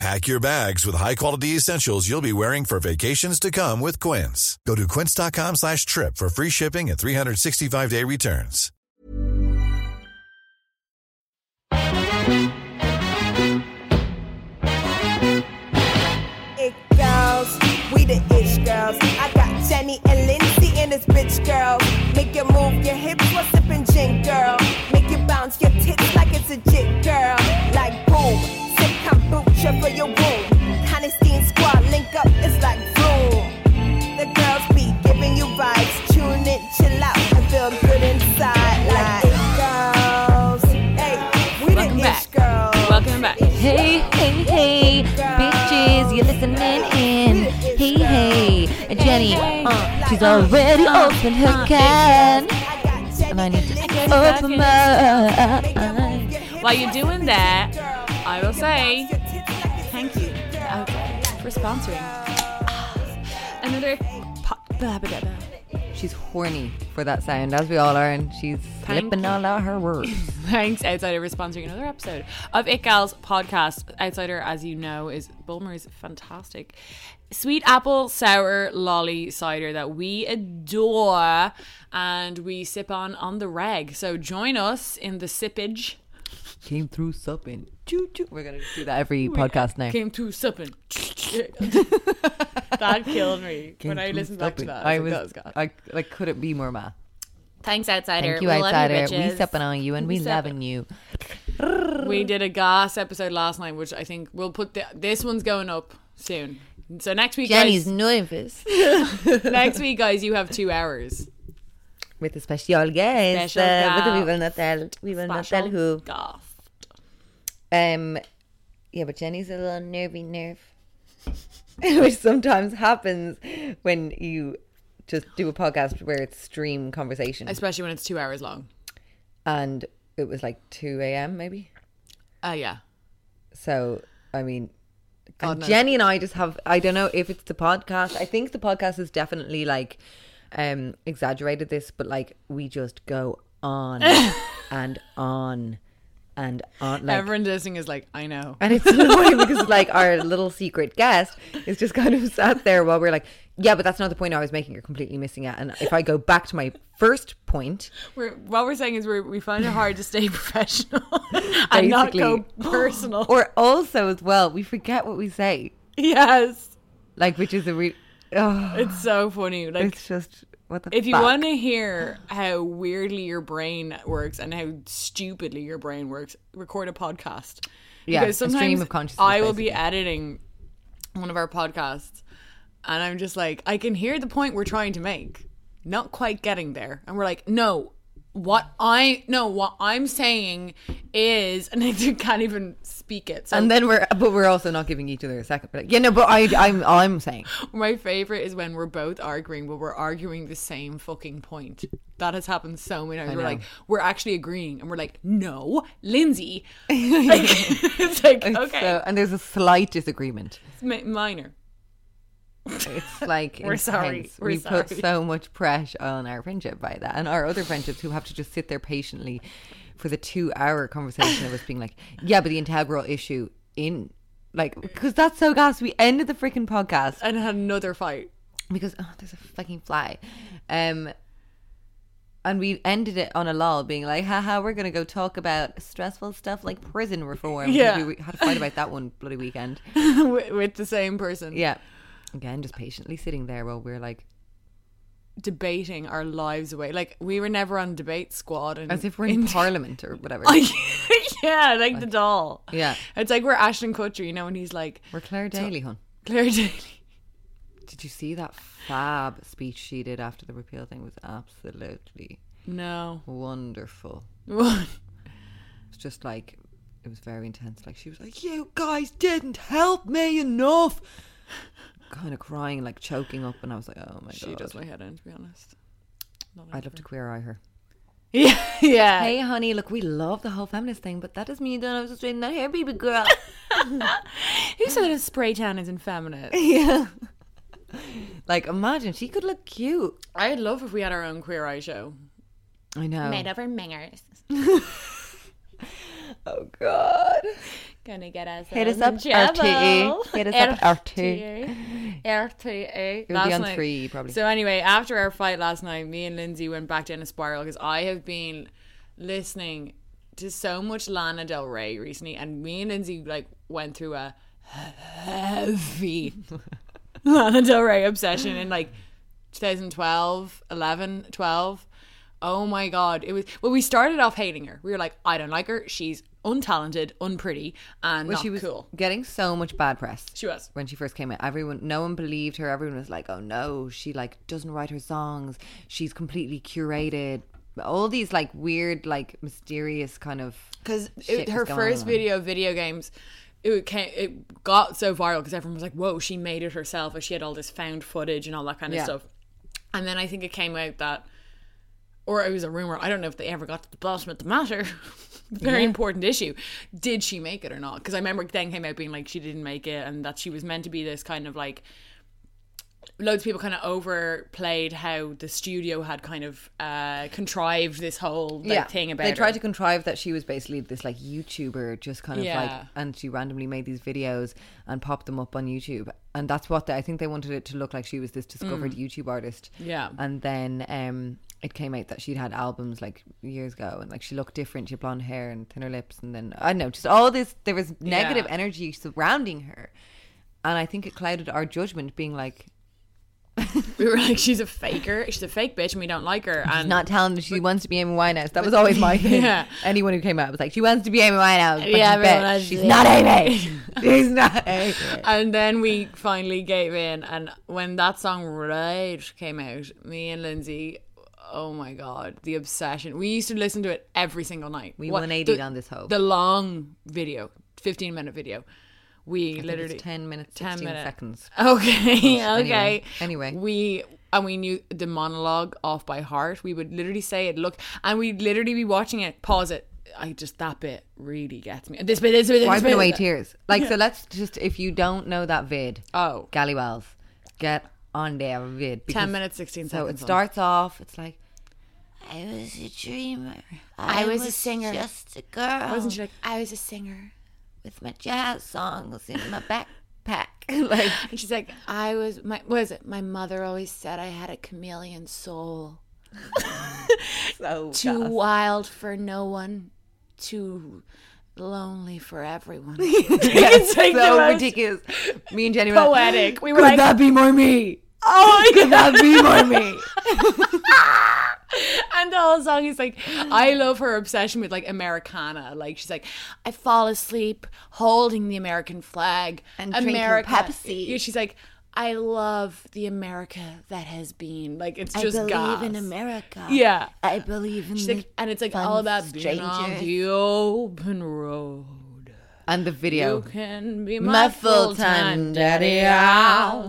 Pack your bags with high-quality essentials you'll be wearing for vacations to come with Quince. Go to quince.com slash trip for free shipping and 365-day returns. It girls, we the ish girls. I got Jenny and Lindsay in this bitch girl. Make you move your hips while sipping gin girl. Make you bounce your tits like it's a jig girl. Like boom, for your womb. Honesty squad link up, it's like boom. The girls be giving you vibes. Tune in, chill out, and feel good inside. Like it girls. Hey, we Welcome the back. ish girls. Welcome back. Hey, hey, hey, bitches, you're listening in. Hey, hey, Jenny, uh, she's already opened her can, and I need to open mine. While you're doing that, I will say okay, for sponsoring ah, another po- blah, blah, blah, blah. She's horny for that sound, as we all are, and she's Thank slipping you. all out her words. Thanks, Outsider, for sponsoring another episode of It Gals podcast. Outsider, as you know, is Bulmer's fantastic sweet apple sour lolly cider that we adore and we sip on on the reg. So join us in the sippage. Came through supping. Choo choo. We're gonna do that every podcast now. Came through sipping. that killed me when I Came listened through back to that. I I was, was, like, that was God. I like couldn't be more ma. Thanks, Outsider. Thank you, we love outsider. You, we bitches. stepping on you, and we, We loving you. We did a gas episode last night, which I think we'll put the, this one's going up soon. So next week, Jenny's guys, nervous next week, guys, you have two hours. with a special guest. Special uh, but we guest. will not tell. We will not Special tell who. Gas. Um, yeah, but Jenny's a little nervy nerve, which sometimes happens when you just do a podcast where it's stream conversation, Especially when it's two hours long. and it was like two a.m. maybe. Uh, yeah. So I mean, God and knows. Jenny and I just have. I don't know if it's the podcast. I think the podcast is definitely like um exaggerated this, but like we just go on and on and on. Like, Everyone listening is like, I know. And it's annoying because like our little secret guest is just kind of sat there while we're like, yeah, but that's not the point I was making. You're completely missing it. And if I go back to my first point, We're, what we're saying is we're, we find it hard to stay professional and not go personal. or also as well, we forget what we say, yes. like which is a real. Oh, It's so funny. Like, it's just what the. if you want to hear how weirdly your brain works and how stupidly your brain works, record a podcast. Yeah, because sometimes of consciousness, I will be editing one of our podcasts, and I'm just like, I can hear the point we're trying to make, not quite getting there, and we're like, no. What I no, what I'm saying is, and I can't even speak it. So and then we're, but we're also not giving each other a second. But like, yeah, no, but I, I'm, I'm saying, My favorite is when we're both arguing, but we're arguing the same fucking point. That has happened so many times. We're like, we're actually agreeing, and we're like, no, Lindsay. Like, it's like okay, so- and there's a slight disagreement. it's mi- minor. It's like We're sorry. We're we put sorry. so much pressure on our friendship by that, and our other friendships who have to just sit there patiently for the two-hour conversation of us being like, "Yeah, but the integral issue in." Like, because that's so gas. We ended the freaking podcast And had another fight. because oh, there's a fucking fly, um, and we ended it on a lull, being like, "Haha, we're gonna go talk about stressful stuff like prison reform." Yeah. we had to fight about that one bloody weekend. with the same person. Yeah, again, just patiently sitting there while we're like, debating our lives away. Like we were never on debate squad, and as if we're in Parliament or whatever. yeah, like the doll. Yeah. it's like we're Ashton Kutcher, you know, and he's like We're Clare Daly, hon. Clare Daly. Did you see that fab speech she did after the repeal thing? It was absolutely No, wonderful. It's just like it was very intense. Like she was like, "You guys didn't help me enough," kind of crying, like choking up, and I was like, "Oh my she god!" She does my head in, to be honest. Not I'd love to queer eye her. Yeah, yeah. Hey, honey, look, we love the whole feminist thing, but that doesn't mean you don't have to straighten that hair, baby girl. Who said that a spray tan isn't feminine? yeah. Like, imagine she could look cute. I'd love if we had our own queer eye show. I know. Made over mingers. Oh God. Gonna get us Hit us up. RTE. Hit us up, RTE. RTE. It would be on night- three probably. So anyway, after our fight last night, me and Lindsay went back down a spiral because I have been listening to so much Lana Del Rey recently, and me and Lindsay like went through a heavy Lana Del Rey obsession in like 2012, 11, 12. Oh my god, it was. Well, we started off hating her. We were like, I don't like her. She's untalented, unpretty, and Well, not she was cool. getting so much bad press. She was. when she first came out. Everyone, no one believed her. Everyone was like, "Oh no, she like doesn't write her songs. She's completely curated." All these like weird, like mysterious kind of because her first on. video, video games, it came, it got so viral because everyone was like, "Whoa, she made it herself!" And she had all this found footage and all that kind of Yeah. stuff. And then I think it came out that, or it was a rumor. I don't know if they ever got to the bottom of the matter. Very important issue. Did she make it or not? Because I remember then came out being like she didn't make it, and that she was meant to be this kind of like loads of people kind of overplayed how the studio had kind of uh contrived this whole like, thing about they her. tried to contrive that she was basically this like YouTuber, just kind of like, and she randomly made these videos and popped them up on YouTube, and that's what they, I think they wanted it to look like. She was this discovered YouTube artist, Mm. Yeah. and then um, it came out that she'd had albums like years ago, and like she looked different. She had blonde hair and thinner lips, and then I don't know, just all this. There was negative Yeah. energy surrounding her, and I think it clouded our judgment, being like. we were like, she's a faker. She's a fake bitch, and we don't like her. And not telling that she wants to be Amy Winehouse. That was always my thing. Yeah. Anyone who came out was like, she wants to be Amy Winehouse. But Yeah, everyone she's is- not Amy. she's not Amy. and then we finally gave in. And when that song Rage came out, me and Lindsay, oh my god, the obsession. We used to listen to it every single night. We What- 180'd the- on this hoe. The long video, fifteen minute video. We I literally it's 10 minutes, 10 16 minutes. seconds. Okay, Anyway, okay. anyway. we and we knew the monologue off by heart. We would literally say it. Look, and we'd literally be watching it. Pause it. I just that bit really gets me. This bit, this bit, this Wiping bit. away tears. Like, so let's just, if you don't know that vid, Oh, Gally Wells, get on there vid. ten minutes, sixteen So seconds. it starts off, it's like, I was a dreamer. I was a singer. Just a girl Wasn't she like? I was a singer. with my jazz songs in my backpack. like, And she's like, I was my was it? My mother always said I had a chameleon soul, so too wild for no one, too lonely for everyone. It's like so most ridiculous. Me and Jenny were like, Poetic. We were Could like, that be more me? oh Could that be more me? And the whole song is like, I love her obsession with like Americana. Like she's like, I fall asleep holding the American flag And drinking Pepsi. Yeah, she's like, I love the America that has been. Like it's just I believe gas. in America. Yeah. I believe in She's the like, and it's like all about being on the open road. And the You video. can be My my, full-time full-time daddy. I'll.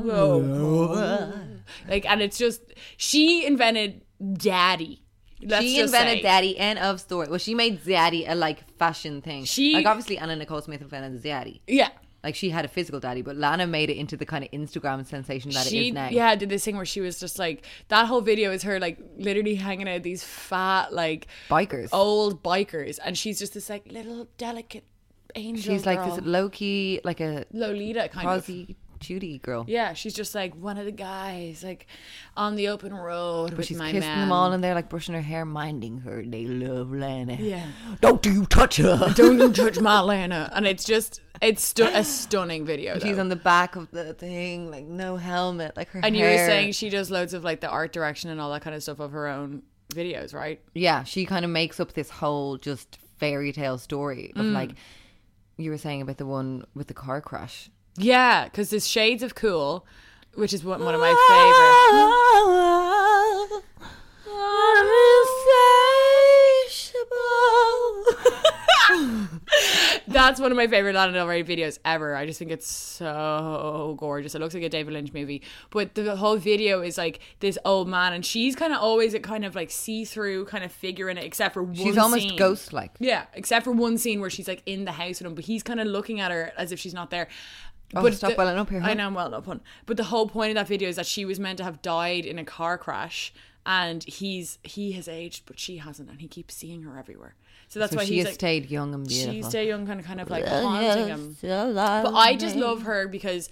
Like, and it's just she invented daddy. Let's she invented say. daddy and of story. Well, she made daddy a like fashion thing. She- like obviously Anna Nicole Smith invented zaddy. Yeah. Like she had a physical daddy, but Lana made it into the kind of Instagram sensation that she it is now. yeah did this thing where she was just like that whole video is her like literally hanging out these fat like Bikers. old bikers and she's just this like little delicate angel She's like girl. this low key, like a Lolita kind of prosy, Judy girl. yeah she's just like one of the guys like on the open road But with she's my kissing man them all and they're like brushing her hair, minding her. They love Lana. yeah Don't you touch her. don't you touch my Lana and it's just it's stu- a stunning video She's though. on the back of the thing, like no helmet, like her and you were saying she does loads of like the art direction and all that kind of stuff of her own videos right yeah, she kind of makes up this whole just fairy tale story Mm. of like you were saying about the one with the car crash. Yeah, because there's Shades of Cool, which is one, one of my favorites. that's one of my favorite Lana Del Rey videos ever. I just think it's so gorgeous. It looks like a David Lynch movie, but the whole video is like this old man, and she's kind of always a kind of like see through kind of figure in it, except for one She's almost ghost like. Yeah, except for one scene where she's like in the house with him, but he's kind of looking at her as if she's not there. Oh, stop welling up here, huh? I know I'm welling up, hun. But the whole point of that video is that she was meant to have died in a car crash, and he's he has aged, but she hasn't, and he keeps seeing her everywhere. So that's So why she he's has like, stayed young and beautiful. She's stayed young, kind of, kind of like haunting him. But I just love her because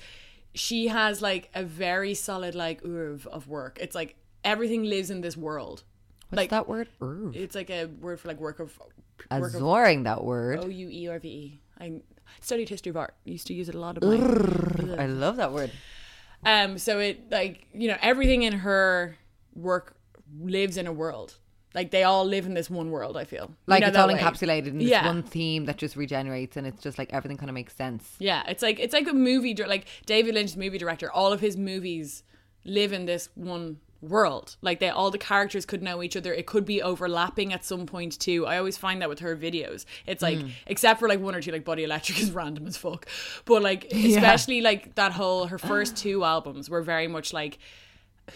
she has like a very solid like oeuvre of work. It's like everything lives in this world. What's like that word? Urgh. it's like a word for like work of work of Azoring that word. O U E R V E. I studied history of art. Used to use it a lot of my I love that word. um so it like you know everything in her work lives in a world. Like they all live in this one world, I feel. You Like know, it's all way. encapsulated in this Yeah. one theme that just regenerates, and it's just like everything kind of makes sense. Yeah, it's like it's like a movie like David Lynch's movie director. All of his movies live in this one world. Like they all the characters could know each other. It could be overlapping at some point too. I always find that with her videos. It's like Hmm. except for like one or two like Body Electric is random as fuck. But like especially like that whole her first two albums were very much like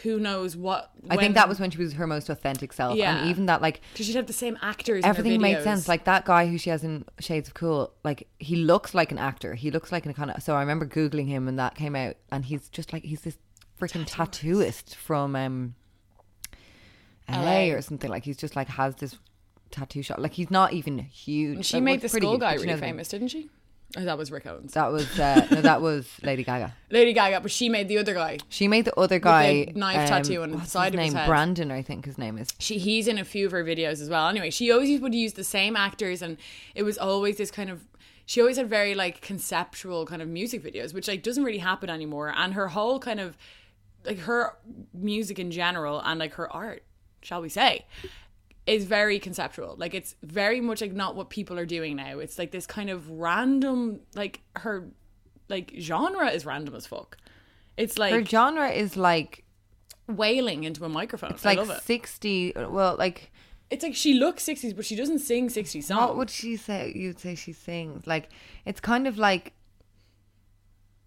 who knows what I think that was when she was her most authentic self, Yeah. and even that like because she'd have the same actors. everything made sense. Like that guy who she has in Shades of Cool, like he looks like an actor. He looks like a kind of. So I remember googling him when that came out, and he's just like he's this freaking tattooist from um, LA, LA. or something. Like he's just like has this tattoo shop. Like he's not even huge. she Like, made the skull huge, guy really know what I mean. famous, didn't she? Oh, that was Rick Owens. That was uh, no, that was Lady Gaga. Lady Gaga, but she made the other guy. She made the other guy the knife tattoo on the side his of his name? head. Brandon, I think his name is. she he's in a few of her videos as well. Anyway, she always would use the same actors, and it was always this kind of. She always had very like conceptual kind of music videos, which like doesn't really happen anymore. And her whole kind of like her music in general and like her art, shall we say, is very conceptual. Like it's very much like not what people are doing now. It's like this kind of random like her like genre is random as fuck. It's like Her genre is like wailing into a microphone. it's I like love it. sixty. Well, like It's like she looks 60s, but she doesn't sing 60s songs. what would she say? You'd say she sings like it's kind of like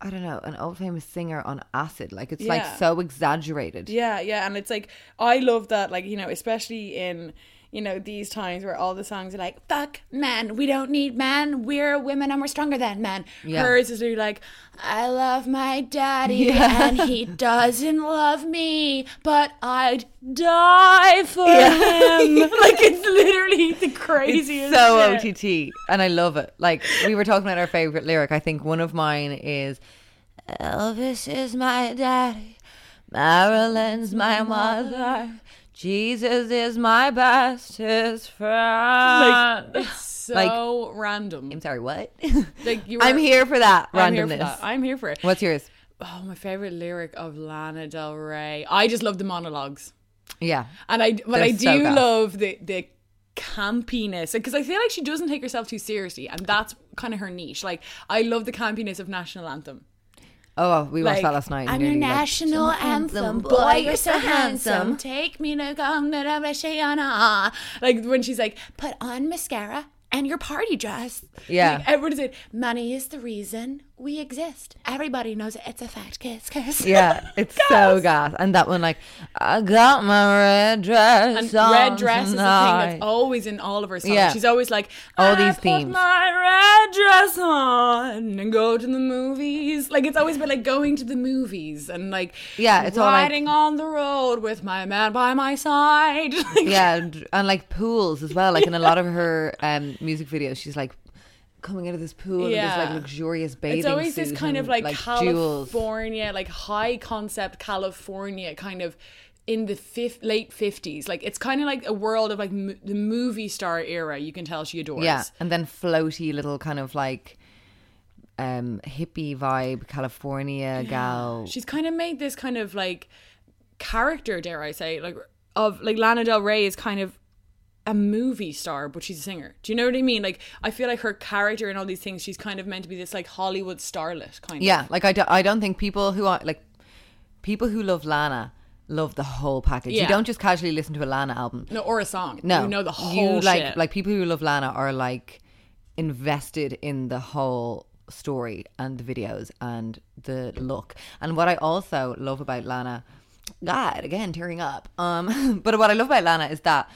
I don't know an old famous singer on acid. Like it's like so exaggerated. Yeah, yeah, and it's like I love that, like you know, especially in you know these times where all the songs are like "fuck men, we don't need men, we're women and we're stronger than men." Yeah. Hers is literally like "I love my daddy and he doesn't love me, but I'd die for him." like it's literally the craziest. It's so shit. OTT, and I love it. Like we were talking about our favorite lyric. I think one of mine is Elvis is my daddy, Marilyn's my mother, Jesus is my bestest friend. Like it's so Like- random. I'm sorry, what? Like you I'm here for that I'm here randomness. for that. I'm here for it. What's yours? Oh, my favorite lyric of Lana Del Rey. I just love the monologues, Yeah, and I but They're I do gas. love the the campiness because I feel like she doesn't take herself too seriously, and that's kind of her niche. Like I love the campiness of national anthem. Oh, we watched Like, that last night. and I'm your nearly, like, national anthem, boy, you're so handsome. Take me to Shiana. Like when she's like, put on mascara and your party dress. Yeah. Like, is it? Money is the reason we exist. Everybody knows it. It's a fact. Kiss, kiss. Yeah, it's so gas. And that one, like, I got my red dress And on red dress is the thing that's always in all of her songs. Yeah. She's always like, All I these themes. my red dress on and go to the movies. Like it's always been like going to the movies and like Yeah, it's all like- riding on the road with my man by my side. Yeah, and, and like pools as well. Like in a lot of her um, music videos, she's like coming out of this pool in this Yeah. like luxurious bathing it's always this kind of and, like, jewels. California, like high concept California kind of in the fifth, late 50s. Like it's kind of like a world of like mo- the movie star era. You can tell she adores. Yeah, and then floaty little kind of like um hippie vibe California gal. She's kind of made this kind of like character, dare I say, like of like Lana Del Rey is kind of a movie star, but she's a singer. Do you know what I mean? Like I feel like her character and all these things, she's kind of meant to be this like Hollywood starlet kind of. Yeah, like I, do, I don't think people who are like people who love Lana love the whole package. You don't just casually listen to a Lana album. No, or a song. No, you know the whole you like shit. like people who love Lana are like invested in the whole story and the videos and the look. And what I also love about Lana, God, again tearing up. Um, but what I love about Lana is that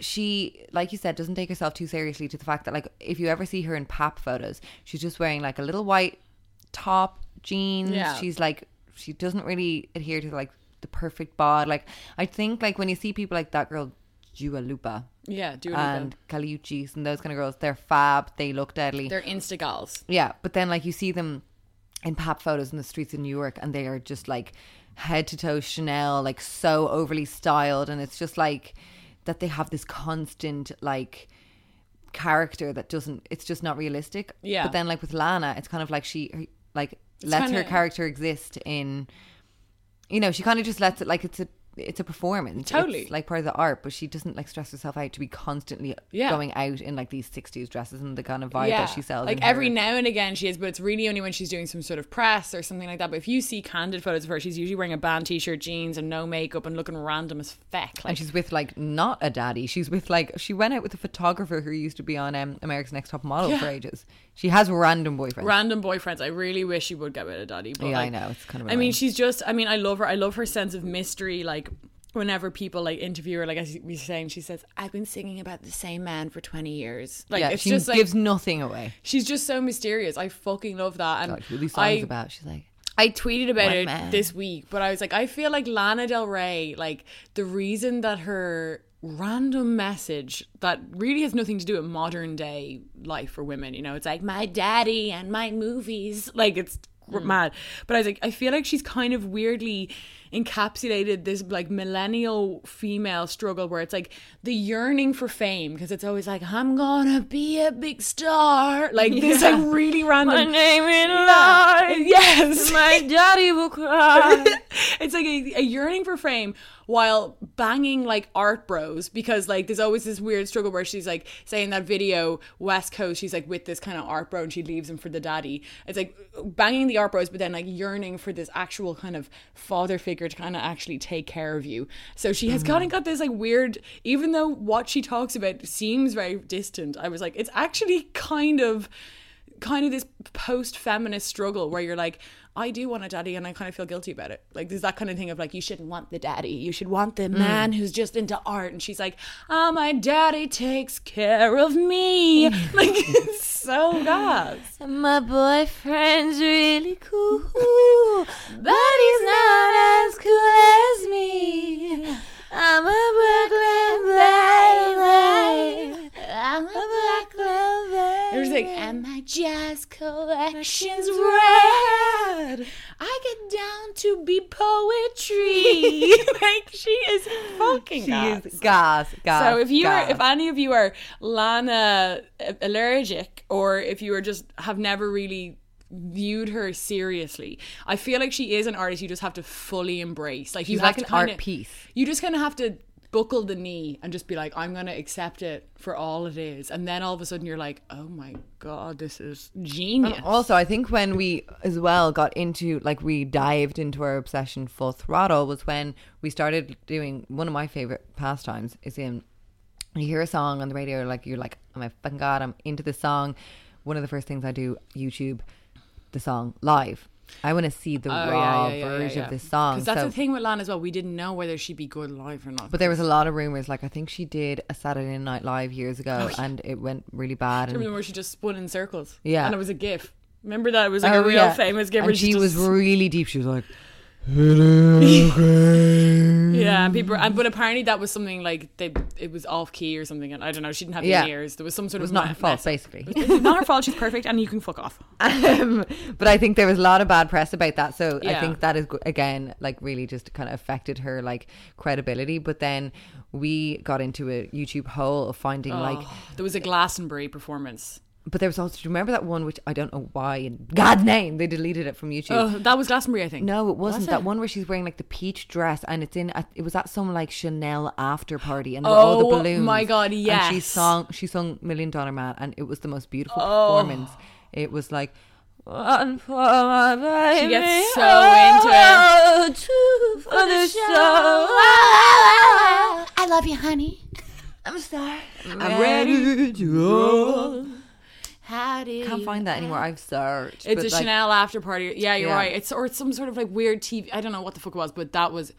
she, like you said, doesn't take herself too seriously to the fact that like if you ever see her in pap photos, she's just wearing like a little white top, jeans. Yeah. She's like she doesn't really adhere to like the perfect bod. Like I think like when you see people like that girl Dua Lipa Yeah, do it. and Kali Uchis and those kind of girls, they're fab. They look deadly. They're insta gals. Yeah, but then like you see them in pap photos in the streets of New York, and they are just like head to toe Chanel, like so overly styled, and it's just like that they have this constant like character that doesn't. It's just not realistic. Yeah. But then like with Lana, it's kind of like she like lets her kinda- character exist in. You know, she kind of just lets it like it's a. It's a performance. Totally. It's like part of the art, but she doesn't like stress herself out to be constantly Yeah. going out in like these 60s dresses and the kind of vibe that she sells. Like every her- now and again she is, but it's really only when she's doing some sort of press or something like that. But if you see candid photos of her, she's usually wearing a band t-shirt, jeans, and no makeup, and looking random as feck. Like, and she's with like not a daddy. She's with like she went out with a photographer who used to be on um, America's Next Top Model for ages. She has random boyfriends. random boyfriends. I really wish she would get with a daddy. But Yeah, I know, it's kind of I mean, she's just. I mean, I love her. I love her sense of mystery. Like whenever people like interview her, like as we were saying, she says, "I've been singing about the same man for twenty years." Like yeah, it's she just like gives nothing away. she's just so mysterious. I fucking love that. And Like who these songs I, about? She's like, I tweeted about it man. this week, but I was like, I feel like Lana Del Rey, like the reason that her random message that really has nothing to do with modern day life for women, you know, it's like my daddy and my movies, like it's Mm. mad. But I was like, I feel like she's kind of weirdly encapsulated this like millennial female struggle where it's like the yearning for fame because it's always like I'm gonna be a big star. Like this like really random name in life. Yes. My daddy will cry. it's like a, a yearning for fame while banging like art bros because like there's always this weird struggle where she's like saying that video west coast she's like with this kind of art bro and she leaves him for the daddy. It's like banging the art bros but then like yearning for this actual kind of father figure to kind of actually take care of you. So she has kind of mm-hmm. got this like weird even though what she talks about seems very distant i was like it's actually kind of kind of this post feminist struggle where you're like, I do want a daddy and I kind of feel guilty about it. Like there's that kind of thing of like, you shouldn't want the daddy. You should want the mm. man who's just into art. And she's like, oh, my daddy takes care of me. like it's so gas. My boyfriend's really cool, but he's not as cool as me. I'm a Brooklyn baby. I'm a Brooklyn baby. It was like, and my jazz collection's red. I get down to be poetry. like she is fucking She gas. is gas, gas. So if you are, if any of you are Lana uh, allergic, or if you are just have never really viewed her seriously, I feel like she is an artist you just have to fully embrace. Like you She's have like to an kinda, art piece. You just kind of have to buckle the knee and just be like, I'm gonna accept it for all it is, and then all of a sudden you're like, oh my god, this is genius. Also, I think when we as well got into like we dived into our obsession full throttle was when we started doing one of my favorite pastimes is in you hear a song on the radio like you're like oh my fucking god I'm into this song. One of the first things I do YouTube the song live. I want to see the Oh, raw version of this song. Because that's So- the thing with Lana as well. We didn't know whether she'd be good live or not. but there was a lot of rumors. Like I think she did a Saturday Night Live years ago, oh, and it went really bad. I remember where she just spun in circles. Yeah. and it was a GIF. Remember that it was like Oh, a real yeah. famous GIF. And where she just- was really deep. She was like, Yeah, people, and, but apparently that was something like they, it was off key or something, and I don't know. She didn't have Yeah. the ears. There was some sort it was of not me- her fault, mess up. basically. It's not her fault. She's perfect, and you can fuck off. um, but I think there was a lot of bad press about that. So I think that is again like really just kind of affected her like credibility. But then we got into a YouTube hole of finding like, Oh, there was a Glastonbury performance. But there was also do you remember that one which I don't know why in God's name they deleted it from YouTube. Oh, that was Glastonbury, I think. No, it wasn't Was that one where she's wearing like the peach dress and it's in. It was at some like Chanel after party and there were all the balloons. Oh, my God, yeah. And she sung, she sung Million Dollar Man, and it was the most beautiful Oh. performance. It was like. One for my baby, She gets so oh, into it. oh, Two for the show. I love you, honey. I'm a star. I'm ready to body. Can't find that anymore. I've searched. It's but, a like, Chanel after party. Yeah, you're Yeah. right. It's or it's some sort of like weird TV. I don't know what the fuck it was, but that was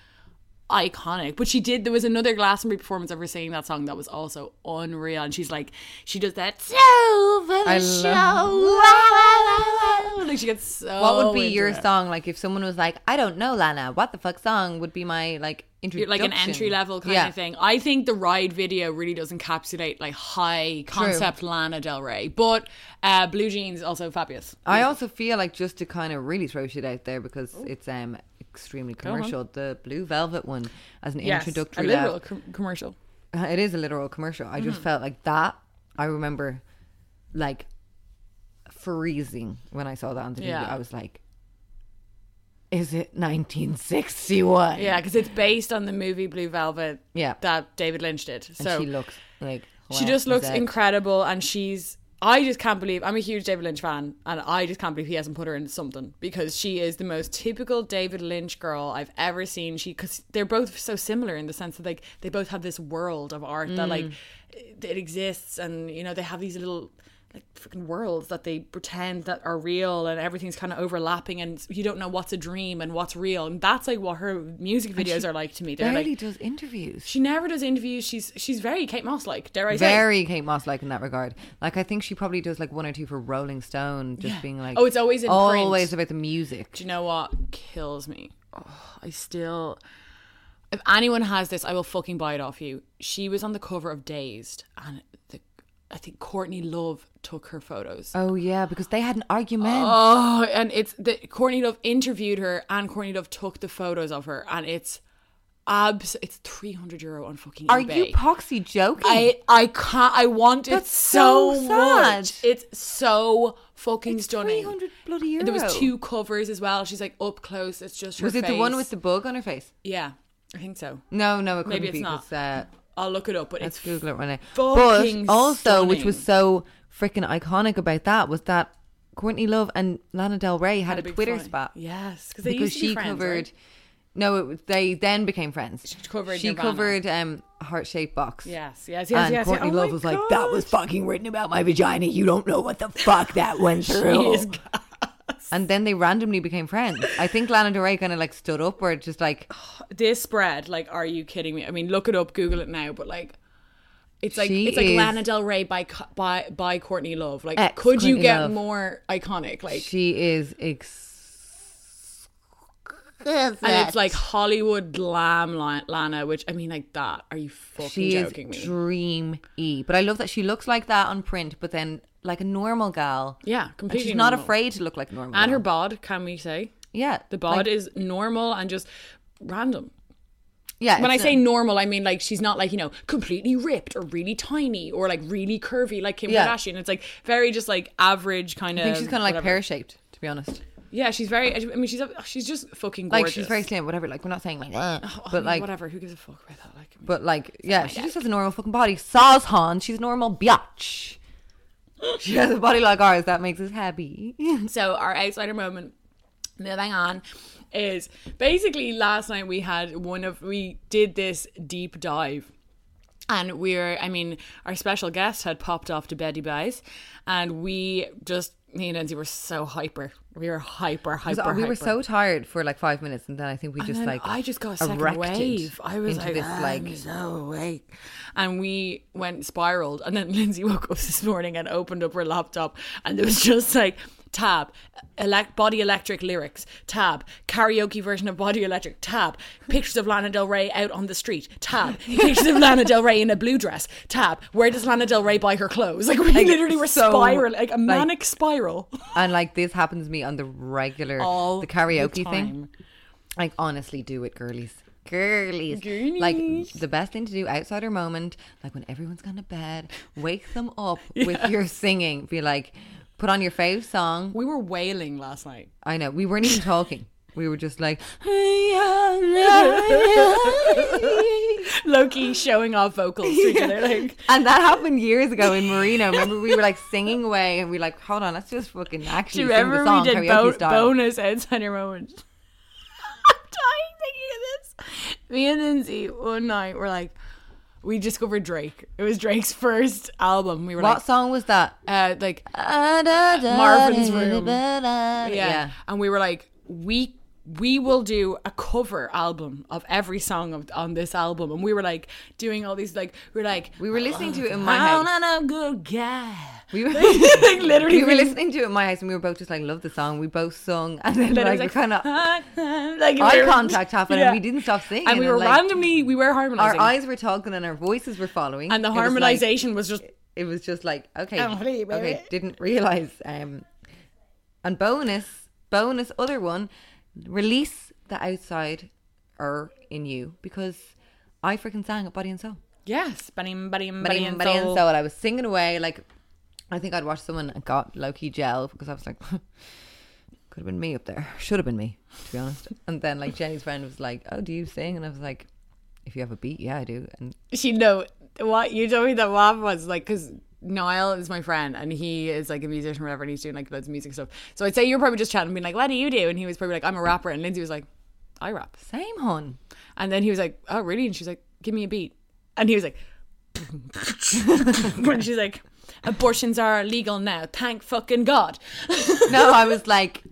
iconic. But she did. There was another Glastonbury performance of her singing that song that was also unreal. And she's like, she does that so for the I show. Like she gets so. What would be your it. song? Like if someone was like, I don't know, Lana, what the fuck song would be my like introduction? like an entry level kind Yeah. of thing. I think the ride video really does encapsulate like high concept Lana Del Rey, but uh, Blue Jeans also fabulous. I also feel like just to kind of really throw shit out there because it's um extremely commercial. The Blue Velvet one as an Yes, introductory a literal com- commercial. Uh, It is a literal commercial. I just felt like that. I remember like freezing when I saw that on the TV. I was like, is it 1961? Yeah, because it's based on the movie Blue Velvet. Yeah. that David Lynch did. And So she looks like. she just looks incredible, and she's. I just can't believe I'm a huge David Lynch fan, and I just can't believe he hasn't put her in something because she is the most typical David Lynch girl I've ever seen. She because they're both so similar in the sense that like they both have this world of art that mm. like it exists, and you know they have these little like freaking worlds that they pretend that are real and everything's kind of overlapping and you don't know what's a dream and what's real and that's like what her music videos are like to me they're barely like does interviews. she never does interviews she's she's very Kate Moss like dare I say Very Kate Moss like in that regard. Like I think she probably does like one or two for Rolling Stone, just being like, Oh, it's always in print. always about the music. Do you know what kills me? Oh, I still. If anyone has this, I will fucking buy it off you. She was on the cover of Dazed, and the, I think Courtney Love took her photos. Oh yeah, because they had an argument. Oh, and it's the Courtney Love interviewed her, and Courtney Love took the photos of her, and it's abs. It's three hundred euro on fucking. Are eBay. you poxy joking? I I can't. I want it so, so sad. much. It's so fucking stunning. 300 bloody euro. There was two covers as well. She's like up close. It's just her Was it the one with the bug on her face? Yeah, I think so. No, no, it couldn't Maybe it's be. not. Uh, I'll look it up. But let's it's Google it right now. fucking But also, which was so freaking iconic about that was that Courtney Love and Lana Del Rey had, Had a, big Twitter spat. Yes, because they used to be she friends, covered. right? No, it they then became friends. She covered She Nirvana. covered um, heart shaped box. Yes, yes, yes, and yes. Courtney yes. Oh Love was like, "That was fucking written about my vagina. You don't know what the fuck that went through." And then they randomly became friends. I think Lana Del Rey kind of like stood up, or just like this spread. Like, are you kidding me? I mean, look it up, Google it now. But like, it's like She it's like Lana Del Rey by by by Courtney Love. Like, could you Courtney get Love. more iconic? Like, she is ex- and it's like Hollywood glam Lana, which I mean, like that. Are you fucking she is joking me? dream e. But I love that she looks like that on print, but then like a normal gal. yeah, And completely. she's not afraid to look like normal. And her bod, can we say? yeah, The bod like- is normal and just random. yeah. When I say not- normal, I mean like she's not like, you know, completely ripped or really tiny or like really curvy like Kim Yeah. Kardashian. It's like very just like average kind of. I think she's kind of like pear shaped, to be honest. Yeah, she's very I mean she's oh, she's just fucking gorgeous. Like she's very slim, whatever. Like we're not saying like, Oh, I but mean, like, whatever, who gives a fuck about that? Like I mean, but like, yeah, she just has a normal fucking body. Saws Han, she's normal biatch. She has a body like ours. That makes us happy. So our outsider moment, moving on, is basically last night we had one of we did this deep dive. And we're I mean, our special guest had popped off to Betty Buys, and we just, me and Lindsay were so hyper. We were hyper, hyper, we were so tired for like five minutes, and then I think we just like I just got a second wave. I was like, this ah, "I'm so awake, and we went spiraled. And then Lindsay woke up this morning and opened up her laptop, and there was just like tab, elect body electric lyrics, tab karaoke version of Body Electric, tab pictures of Lana Del Rey out on the street, tab pictures of Lana Del Rey in a blue dress, tab where does Lana Del Rey buy her clothes? Like we literally were so, spiral, like a like- manic spiral. and like this happens to me on the regular All the karaoke the thing. Like honestly, do it, girlies. Girlies. Like the best thing to do, outsider moment, like when everyone's gone to bed, wake them up with your singing. Be like, put on your fave song. We were wailing last night. I know. We weren't even talking. We were just like, Loki showing off vocals to each other, like. and that happened years ago in Marino. Remember, we were like singing away, and we were like, hold on, let's just fucking Do actually you sing the song we did bo- bonus outsider moment? I'm dying thinking of this. Me and Lindsay one night were like, we discovered Drake. It was Drake's first album. We were What like, song was that? uh, like Marvin's Marvin's Room. Yeah. yeah. And we were like, we we will do a cover album of every song of, on this album. And we were like doing all these like we are like We were listening to it in my I'm house. not a good guy. We were, like literally we were listening to it in my house and we were both just like, love the song. We both sung and then literally like, we kind of like eye contact happened Yeah. and we didn't stop singing. And we were like, randomly we were harmonizing. Our eyes were talking and our voices were following. and the It was like- harmonization was just it was just like okay okay didn't realize um and bonus bonus other one release the outside er in you because i freaking sang at body and soul yes, buddy, buddy, buddy, body, and body and soul. soul i was singing away like i think i'd watched someone and got low-key gel because i was like could have been me up there should have been me to be honest and then like jenny's friend was like oh do you sing and i was like if you have a beat yeah i do and she know what you told me that Wav was like because Niall is my friend and he is like a musician or whatever and he's doing like loads of music stuff. So I'd say you're probably just chatting and being like, What do you do? And he was probably like, I'm a rapper and Lindsay was like, I rap. same hun And then he was like, Oh really? And she's like, Give me a beat. And he was like and she's like, Abortions are illegal now, thank fucking God. No, I was like,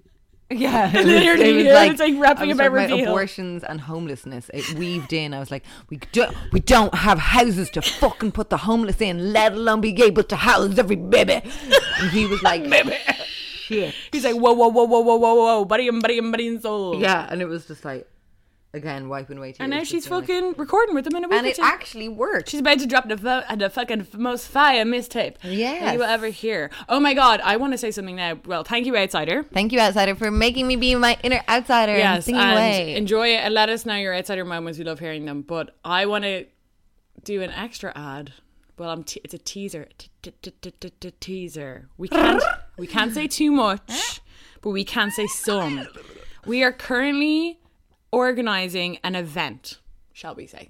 yeah, it was, Literally, yeah, it's like rapping I was about reveal. abortions and homelessness. It weaved in. I was like, we do, we don't have houses to fucking put the homeless in, let alone be able to house every baby. And he was like, baby. shit. He's like, Whoa, whoa, whoa, whoa, whoa, whoa, whoa, buddy and buddy and buddy and soul. Yeah, and it was just like, again, wiping away tears. And now she's fucking recording with them in a week and or it two. actually worked. She's about to drop the, fo- uh, the fucking most fire mistape that Yes. you will ever hear. Oh my god, I want to say something now. Well, thank you, Outsider. Thank you, outsider, for making me be my inner outsider and Yes, and away. enjoy it and let us know your Outsider moments. We love hearing them. But I want to do an extra ad. Well, I'm te- it's a teaser. Teaser. We can't we can't say too much, but we can say some. We are currently organizing an event, shall we say?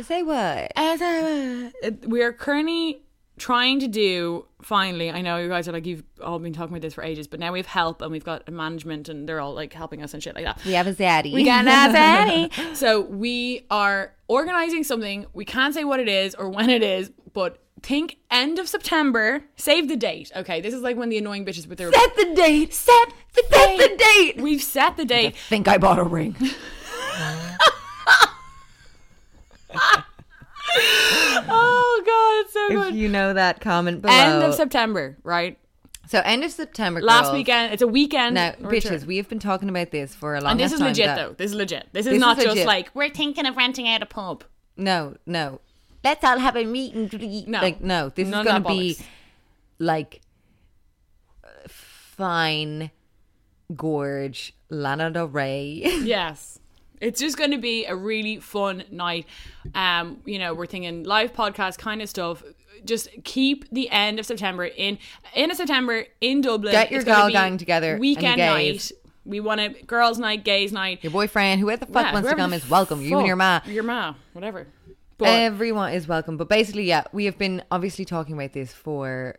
Say what? As a, uh, we are currently trying to do finally i know you guys are like you've all been talking about this for ages but now we have help and we've got a management and they're all like helping us and shit like that We have a zaddy. we got that so we are organizing something we can't say what it is or when it is but think end of september save the date okay this is like when the annoying bitches with their Set the date. set the Set date the date. we've set the date think I bought a ring. oh god it's so if good you know that, comment below. end of september right So end of September. last girls. weekend it's a weekend Now, return. bitches, we have been talking about this for a long time. And this is time. legit though. This is legit. This is This not is just like we're thinking of renting out a pub. No, no, Let's all have a meet and greet. No, like no. This None is going to be like uh, fine, gorge, Lana Del Rey. yes. It's just going to be a really fun night. Um, you know, we're thinking live podcast kind of stuff. Just keep the end of September in end of September in Dublin. Get your It's gonna gal be gang together Weekend night. We want a girls' night, gays' night. Your boyfriend, whoever the fuck Yeah, wants to come, is welcome. You and your ma. Your ma, whatever. But Everyone is welcome. But basically, yeah, we have been obviously talking about this for,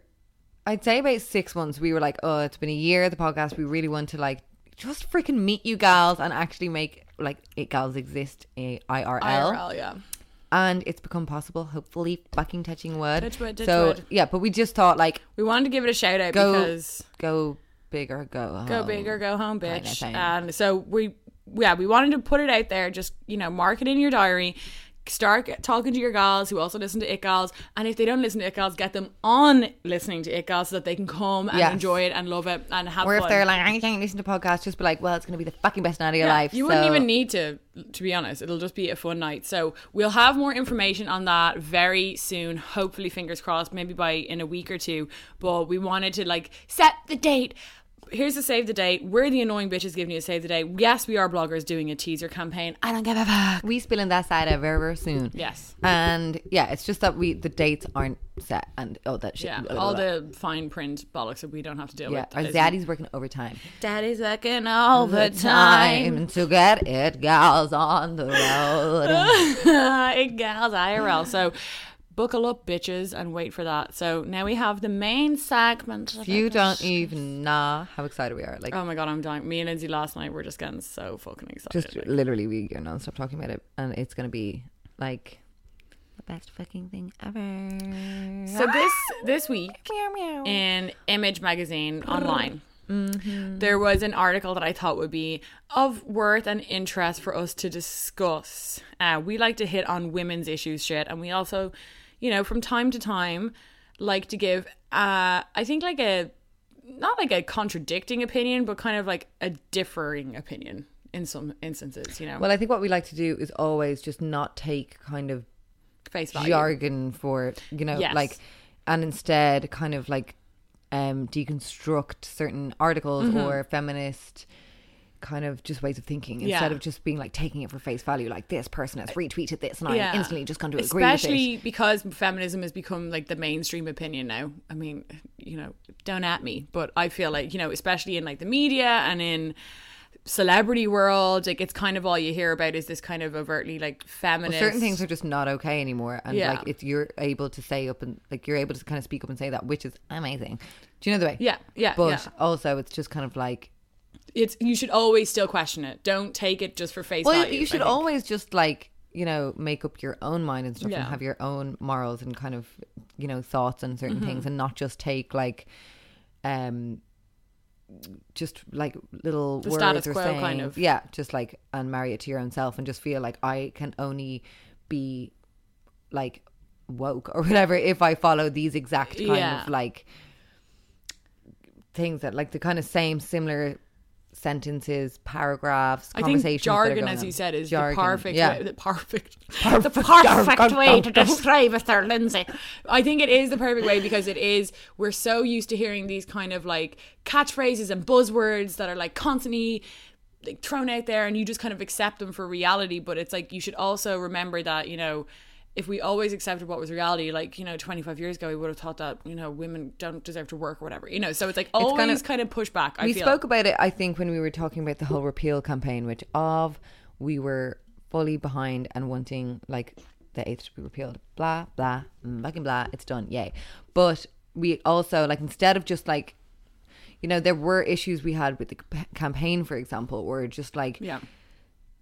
I'd say about six months. We were like, oh, it's been a year of the podcast. We really want to like just freaking meet you gals and actually make like it gals exist a IRL. IRL, yeah. And it's become possible, hopefully, fucking touching wood. Touch wood, touch so wood. yeah, but we just thought like We wanted to give it a shout out Go- because go big or go go home. big or go home, bitch. And so we, yeah, we wanted to put it out there. Just you know, mark it in your diary. Start talking to your gals who also listen to It Gals, and if they don't listen to It Gals, get them on listening to It Gals so that they can come and Yes. enjoy it and love it and have fun. Or if fun. they're like, I can't listen to podcasts, just be like, well, it's gonna be the fucking best night of your Yeah, life. You wouldn't even need to, to be honest. It'll just be a fun night. So we'll have more information on that very soon. Hopefully, fingers crossed, maybe by in a week or two. But we wanted to like set the date. Here's the save the date. We're the annoying bitches giving you a save the date. Yes, we are bloggers doing a teaser campaign. I don't give a fuck. we spilling that side out very, very soon. Yes. And yeah, it's just that we the dates aren't set and all that shit. Yeah, blah, blah, all blah. the fine print bollocks that we don't have to deal yeah. with. Our That is- daddy's working overtime. Daddy's working all the time. to get it, gals on the road. it gals IRL. So buckle up, bitches, and wait for that. So now we have the main segment. you don't even know how excited we are. Like, Oh my god, I'm dying. Me and Lindsay last night were just getting so fucking excited. just literally, we are non-stop talking about it, and it's gonna be like The best fucking thing ever. So this this week in Image magazine online. There was an article that I thought would be of worth and interest for us to discuss. Uh, we like to hit on women's issues shit, and we also, you know, from time to time, like to give, uh, I think, like a not like a contradicting opinion, but kind of like a differing opinion in some instances. You know, Well, I think what we like to do is always just not take kind of face value. jargon for it, you know, Yes. like, and instead kind of like um deconstruct certain articles Mm-hmm. or feminist kind of just ways of thinking instead Yeah. of just being like taking it for face value like this person has retweeted this and Yeah. I'm instantly just going to agree Especially because feminism has become like the mainstream opinion now. I mean, you know, don't at me, but I feel like, you know, especially in like the media and in celebrity world, like it's kind of all you hear about is this kind of overtly like Well, feminist. certain things are just not okay anymore and Yeah. like if you're able to say up and like you're able to kind of speak up and say that which is amazing. Do you know the way? Yeah, yeah, But yeah. also it's just kind of like it's you should always still question it. Don't take it just for face Well, value. you should always just like you know make up your own mind and stuff Yeah. and have your own morals and kind of you know thoughts on certain Mm-hmm. things and not just take like um just like little The words status or quo saying, kind of. yeah just like and marry it to your own self and just feel like I can only be like woke or whatever if I follow these exact kind Yeah. of like things that like the kind of same similar sentences paragraphs I think conversations jargon, as you said, is Jargon, the perfect, yeah. way, the perfect, Perfect the perfect jargon. way to describe there, Lindsay. I think it is the perfect way because it is. We're so used to hearing these kind of like catchphrases and buzzwords that are like constantly like thrown out there, and you just kind of accept them for reality. But it's like you should also remember that you know. If we always accepted what was reality, like you know, twenty five years ago, we would have thought that you know women don't deserve to work or whatever, you know. So it's like always kind of- kind of push back. I we feel. spoke about it, I think, when we were talking about the whole repeal campaign, which of we were fully behind and wanting like the eighth to be repealed. Blah blah, fucking blah. It's done, yay. But we also like instead of just like, you know, there were issues we had with the campaign, for example, were just like yeah.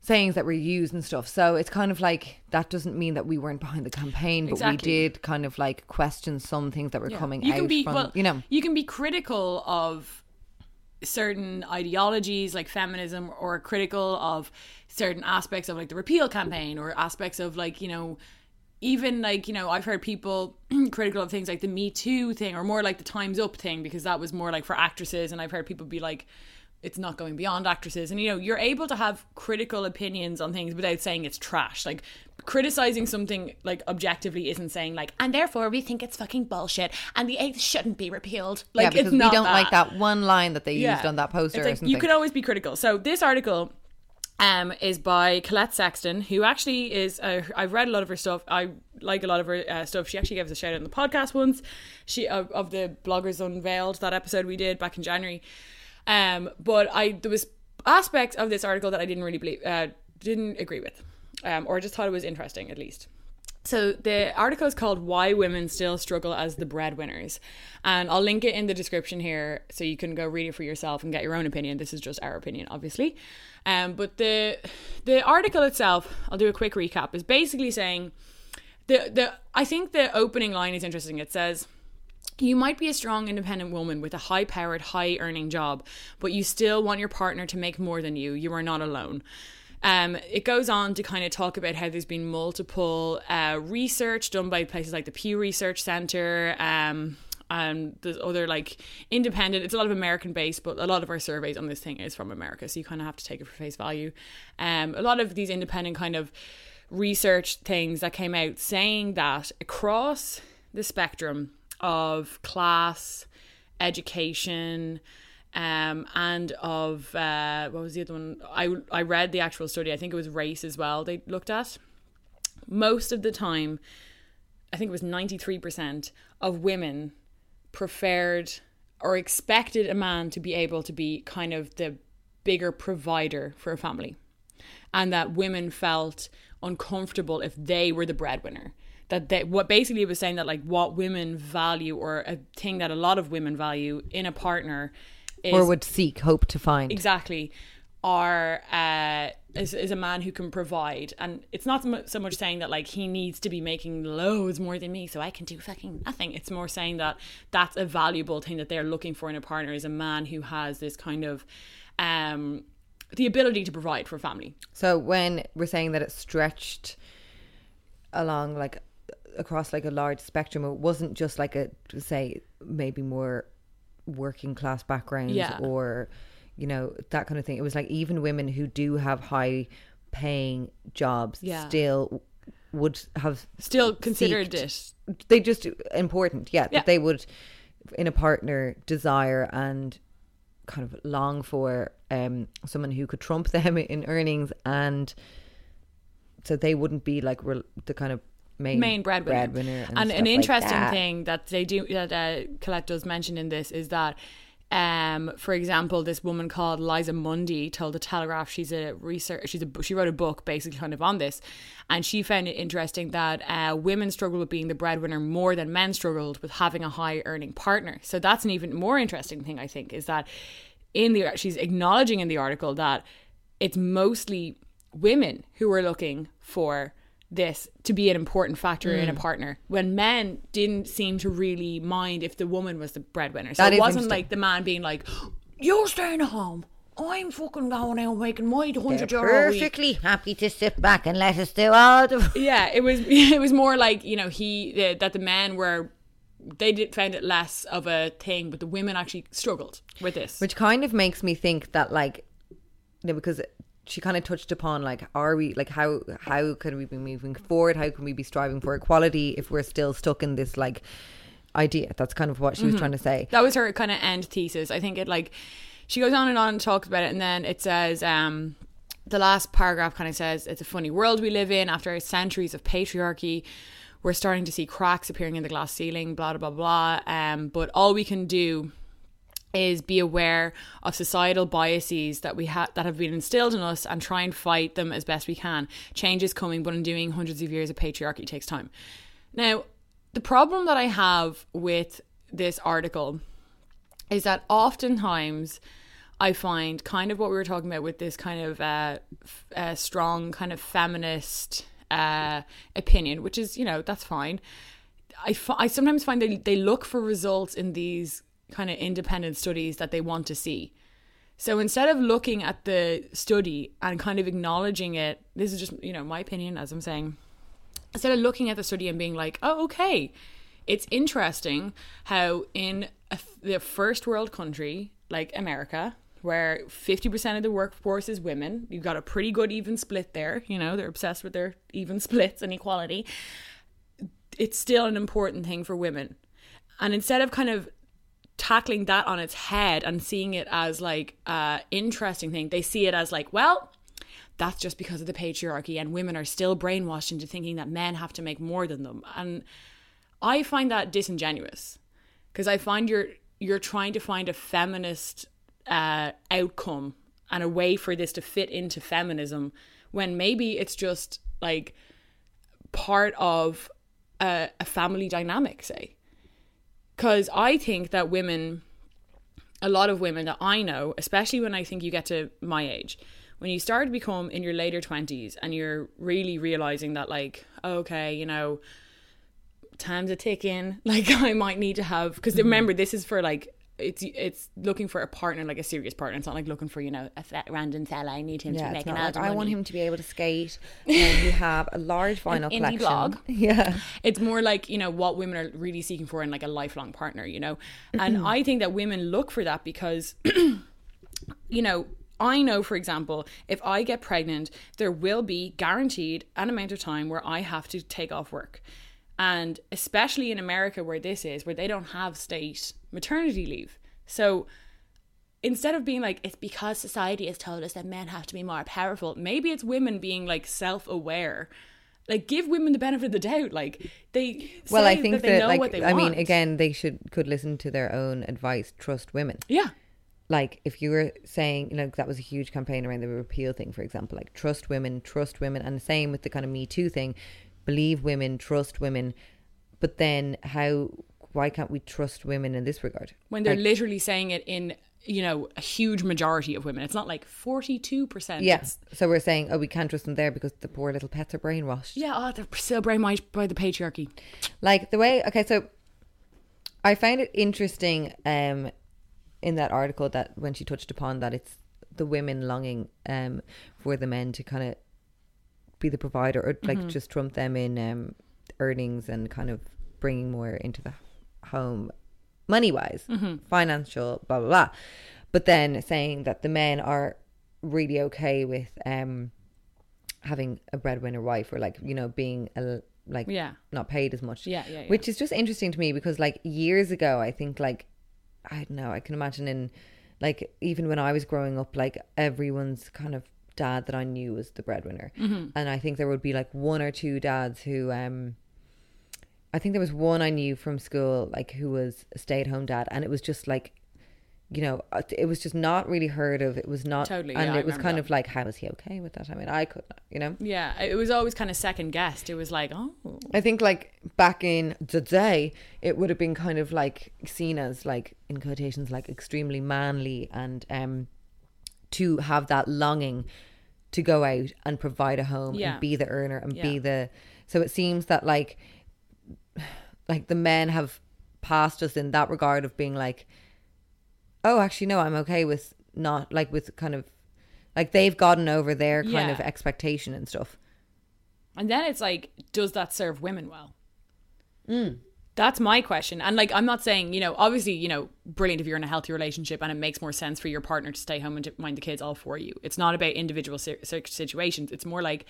Sayings that were used and stuff. So it's kind of like that doesn't mean that we weren't behind the campaign, but Exactly. we did kind of like question some things that were Yeah. coming you out can be from well, you know. you can be critical of certain ideologies like feminism or critical of certain aspects of like the repeal campaign or aspects of like you know even like you know i've heard people critical of things like the me too thing or more like the times up thing because that was more like for actresses and i've heard people be like it's not going beyond actresses and you know you're able to have critical opinions on things without saying it's trash like criticizing something like objectively isn't saying like and therefore we think it's fucking bullshit and the eighth shouldn't be repealed like yeah, because it's not we don't like that one line that they used on that poster like, you can always be critical so this article um, is by Colette Sexton, who actually is. Uh, I've read a lot of her stuff. I like a lot of her uh, stuff. She actually gave us a shout out in the podcast once. She of, of the bloggers unveiled that episode we did back in January. Um, but I there was aspects of this article that I didn't really believe, uh, didn't agree with, um, or just thought it was interesting at least. So the article is called "Why Women Still Struggle as the Breadwinners," and I'll link it in the description here so you can go read it for yourself and get your own opinion. This is just our opinion, obviously. Um, but the the article itself, I'll do a quick recap, is basically saying the the I think the opening line is interesting. It says. You might be a strong, independent woman with a high powered, high earning job, but you still want your partner to make more than you. You are not alone. Um, it goes on to kind of talk about how there's been multiple uh, research done by places like the Pew Research Center, um, and there's other like independent. It's a lot of American based, but a lot of our surveys on this thing is from America, so you kind of have to take it for face value. Um, a lot of these independent kind of research things that came out saying that across the spectrum of class, education, um, and of uh, what was the other one? I I read the actual study. I think it was race as well. They looked at most of the time. I think it was ninety three percent of women preferred or expected a man to be able to be kind of the bigger provider for a family and that women felt uncomfortable if they were the breadwinner that they what basically it was saying that like what women value or a thing that a lot of women value in a partner is or would seek, hope to find. exactly are uh, is, is a man who can provide, and it's not so so much saying that like he needs to be making loads more than me, so I can do fucking nothing. It's more saying that that's a valuable thing that they're looking for in a partner is a man who has this kind of um the ability to provide for a family. So when we're saying that it stretched along like across like a large spectrum, it wasn't just like a say maybe more working class backgrounds Yeah. or you know that kind of thing. It was like even women who do have high paying jobs Yeah. still would have Still considered seeked- it. they just important yeah, Yeah. that they would in a partner desire and kind of long for um someone who could trump them in earnings and so they wouldn't be like rel- the kind of main main breadwinner. breadwinner and stuff an like interesting that. thing that they do that uh, Colette does mention in this is that. Um, for example, this woman called Liza Mundy told the Telegraph she's a research she's a she wrote a book basically kind of on this, and she found it interesting that uh, women struggle with being the breadwinner more than men struggled with having a high earning partner. So that's an even more interesting thing I think is that in the she's acknowledging in the article that it's mostly women who are looking for this to be an important factor Mm. in a partner when men didn't seem to really mind if the woman was the breadwinner so That it wasn't like the man being like you're staying at home i'm fucking going out making my 100 They're a week perfectly happy to sit back and let us do all the. yeah it was it was more like you know he the, that the men were they did found it less of a thing but the women actually struggled with this which kind of makes me think that like you know, because she kind of touched upon like are we like how how can we be moving forward how can we be striving for equality if we're still stuck in this like idea that's kind of what she was trying to say that was her kind of end thesis. I think it like she goes on and on and talks about it, and then it says um, the last paragraph kind of says it's a funny world we live in after centuries of patriarchy. We're starting to see cracks appearing in the glass ceiling, blah blah blah blah. Um, but all we can do is be aware of societal biases that we have that have been instilled in us and try and fight them as best we can. Change is coming, but undoing hundreds of years of patriarchy takes time. Now, the problem that I have with this article is that oftentimes I find kind of what we were talking about with this kind of uh, f- uh, strong kind of feminist uh, opinion, which is you know that's fine. I, f- I sometimes find they they look for results in these kind of independent studies that they want to see. So instead of looking at the study and kind of acknowledging it, this is just you know my opinion as I'm saying instead of looking at the study and being like, oh, okay, it's interesting how in a, the first world country like America, where 50% of the workforce is women, you've got a pretty good even split there. You know, they're obsessed with their even splits and equality. It's still an important thing for women. And instead of kind of tackling that on its head and seeing it as like a interesting thing, they see it as like, well, that's just because of the patriarchy and women are still brainwashed into thinking that men have to make more than them. And i find that disingenuous because i find you're you're trying to find a feminist uh, outcome and a way for this to fit into feminism when maybe it's just like part of a, a family dynamic say because i think that women a lot of women that I know, especially when I think you get to my age, when you start to become in your later 20s and you're really realizing that, like, okay, you know, time's a ticking, like, I might need to have, because mm-hmm. remember, this is for like, it's it's looking for a partner, like a serious partner. It's not like looking for, you know, a random fella. I need him yeah to make an like. I want him to be able to skate um, and you have a large vinyl indie collection blog. yeah it's more like you know what women are really seeking for in like a lifelong partner you know and mm-hmm. i think that women look for that because you know i know for example if i get pregnant there will be guaranteed an amount of time where i have to take off work and especially in america where this is where they don't have state maternity leave. So instead of being like it's because society has told us that men have to be more powerful maybe it's women being like self-aware. Like give women the benefit of the doubt. Like they well i think that, they that, like i mean again they should could listen to their own advice trust women. Yeah. Like if you were saying you know that was a huge campaign around the repeal thing for example like trust women trust women. And the same with the kind of me too thing believe women trust women but then how why can't we trust women in this regard? when they're Like, literally saying it in you know a huge majority of women it's not like 42% Yes. So we're saying, oh, we can't trust them there because the poor little pets are brainwashed. yeah oh they're still brainwashed by the patriarchy Like the way, okay, so I found it interesting um, in that article that when she touched upon that it's the women longing um, for the men to kind of be the provider or like just trump them in um, earnings and kind of bringing more into the home money wise, financial, blah, blah, blah. But then saying that the men are really okay with um, having a breadwinner wife or like, you know, being a, like Yeah. not paid as much. Yeah, yeah, yeah. Which is just interesting to me because like years ago, I think like I don't know, I can imagine in like even when I was growing up, like everyone's kind of dad that I knew was the breadwinner, Mm-hmm. and I think there would be like one or two dads who um. I think there was one I knew from school, like who was a stay-at-home dad, and it was just like, you know, uh, it was just not really heard of. It was not, Totally, and yeah, it was kind that. of like, how was he okay with that? I mean, I could, not, you know. yeah it was always kind of second guessed it was like oh I think like back in the day, it would have been kind of like seen as like in quotations like extremely manly and um to have that longing to go out and provide a home Yeah. and be the earner and be the so it seems that like like the men have passed us in that regard of being like oh actually no I'm okay with not like with kind of like they've gotten over their kind of expectation and stuff And then it's like, does that serve women well? Mm. That's my question. And like, I'm not saying, you know, obviously, you know, brilliant if you're in a healthy relationship and it makes more sense for your partner to stay home and to mind the kids all for you. It's not about individual si- si- situations. It's more like,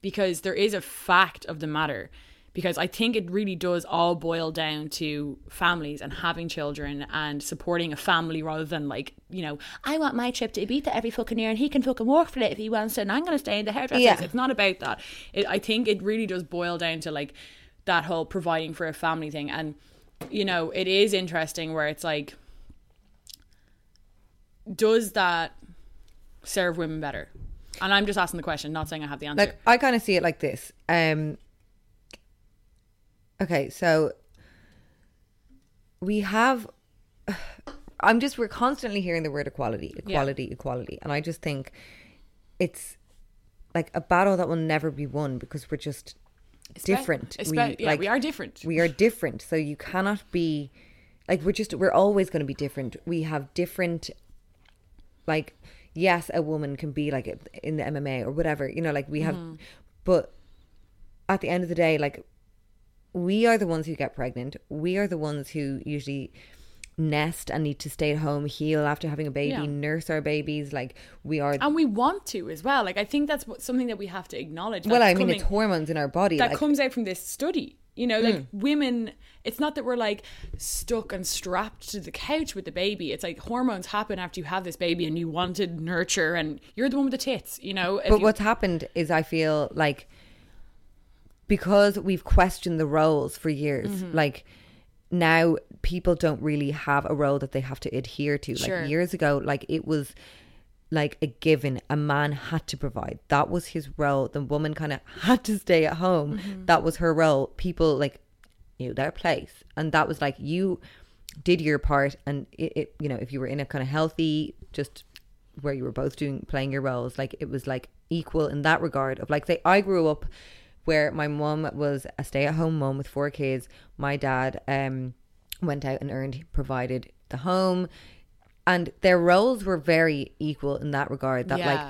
because there is a fact of the matter. Because I think it really does all boil down to families and having children and supporting a family rather than like, you know, I want my trip to Ibiza every fucking year and he can fucking work for it if he wants to and I'm going to stay in the hairdresser's. Yeah. It's not about that. It, I think it really does boil down to like that whole providing for a family thing. And, you know, it is interesting where it's like, does that serve women better? And I'm just asking the question, not saying I have the answer. like I kind of see it like this. Um Okay, so we have I'm just we're constantly hearing the word equality, equality, equality, and I just think it's like a battle that will never be won because we're just different. Espe- yeah, we are different. We are different, so you cannot be like we're just we're always going to be different. We have different like yes a woman can be like in the mma or whatever you know like we have Mm-hmm. but at the end of the day like we are the ones who get pregnant we are the ones who usually nest and need to stay at home heal after having a baby Yeah. nurse our babies like we are and we want to as well. Like I think that's what, something that we have to acknowledge. well i mean it's hormones in our body that like, comes out from this study. You know, like Mm. women, it's not that we're like stuck and strapped to the couch with the baby. It's like hormones happen after you have this baby and you wanted nurture and you're the one with the tits, you know? But you- what's happened is I feel like because we've questioned the roles for years, Mm-hmm. like now people don't really have a role that they have to adhere to. Sure. Like years ago, like it was like a given. A man had to provide. That was his role. The woman kind of had to stay at home. Mm-hmm. That was her role. People like knew their place, and that was like you did your part. And it, it you know, if you were in a kind of healthy, just where you were both doing playing your roles, like it was like equal in that regard. Of like, say, I grew up where my mum was a stay-at-home mum with four kids. My dad um went out and earned, provided the home, and their roles were very equal in that regard. That like,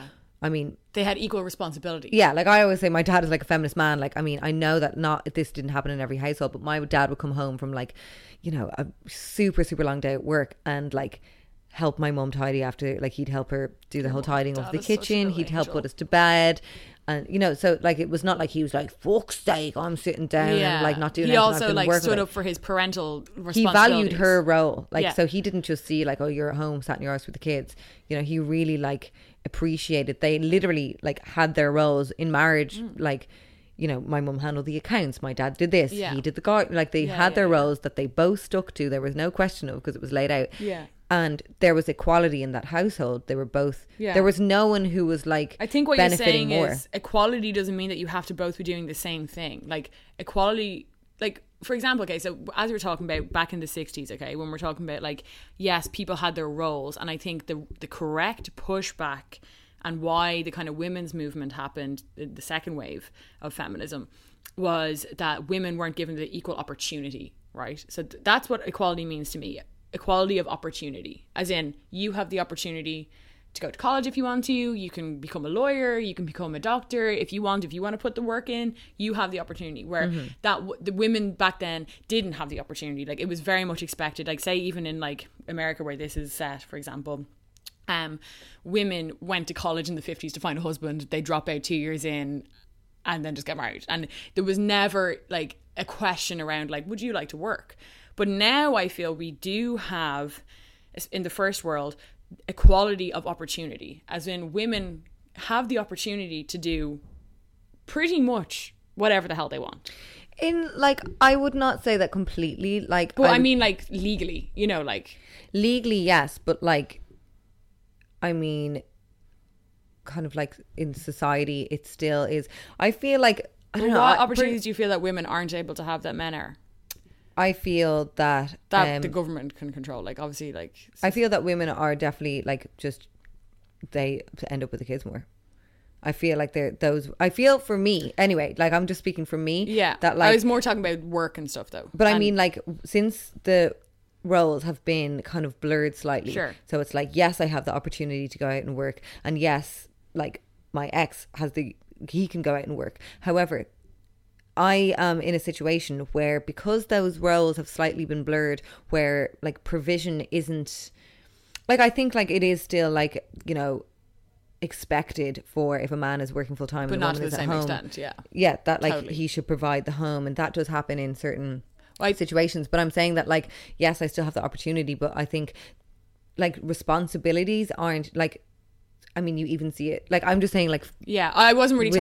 I mean, they had equal responsibility. yeah, like I always say, my dad is like a feminist man. Like, I mean, I know that not this didn't happen in every household, but my dad would come home from like, you know, a super super long day at work and like help my mom tidy after. Like, he'd help her do the whole tidying of the is such a kitchen. He'd help angel. put us to bed. And you know, so like it was not like he was like fuck's sake, I'm sitting down and like not doing. He anything, also like stood up for his parental he valued her role like Yeah. so he didn't just see like oh you're at home sat in your house with the kids you know he really like appreciated they literally like had their roles in marriage Mm. like you know my mum handled the accounts my dad did this Yeah. he did the garden like they Yeah, had yeah, their yeah. roles that they both stuck to there was no question of because it was laid out Yeah. And there was equality in that household they were both Yeah. there was no one who was like I think what you're saying more is equality doesn't mean that you have to both be doing the same thing. Like equality like for example, okay, so as we we're talking about back in the '60s, okay, when we're talking about like yes, people had their roles, and I think the the correct pushback and why the kind of women's movement happened, the, the second wave of feminism, was that women weren't given the equal opportunity, right? So th- that's what equality means to me equality of opportunity, as in you have the opportunity to go to college if you want to, you can become a lawyer, you can become a doctor if you want, if you want to put the work in, you have the opportunity. Where that the women back then didn't have the opportunity. Like it was very much expected. Like say even in like America where this is set, for example, um, women went to college in the 50s to find a husband. They drop out two years in and then just get married. And there was never like a question around, like, would you like to work? But now I feel we do have, in the first world, equality of opportunity, as in women have the opportunity to do pretty much whatever the hell they want. In like, I would not say that completely. Like, But I, would- mean, like, legally, you know, like, legally yes but like i mean kind of like in society it still is i feel like i don't know what I- opportunities do you feel that women aren't able to have that men are? I feel that That um, the government can control. Like, obviously, like, i feel that women are definitely like just they end up with the kids more i feel like they're those i feel for me anyway like i'm just speaking for me yeah. that like I was more talking about work and stuff, though. But I mean, like, since the roles have been kind of blurred slightly. Sure. So it's like, yes, I have the opportunity to go out and work. And yes, like, my ex has the, he can go out and work. However, I am in a situation where because those roles have slightly been blurred, where like provision isn't, like, I think like it is still like, you know, expected for if a man is working full time but and not to the same home extent. Yeah. yeah that like Totally. he should provide the home and that does happen in certain Like- situations but i'm saying that like yes i still have the opportunity but i think like responsibilities aren't like i mean you even see it like i'm just saying like Yeah. I wasn't really.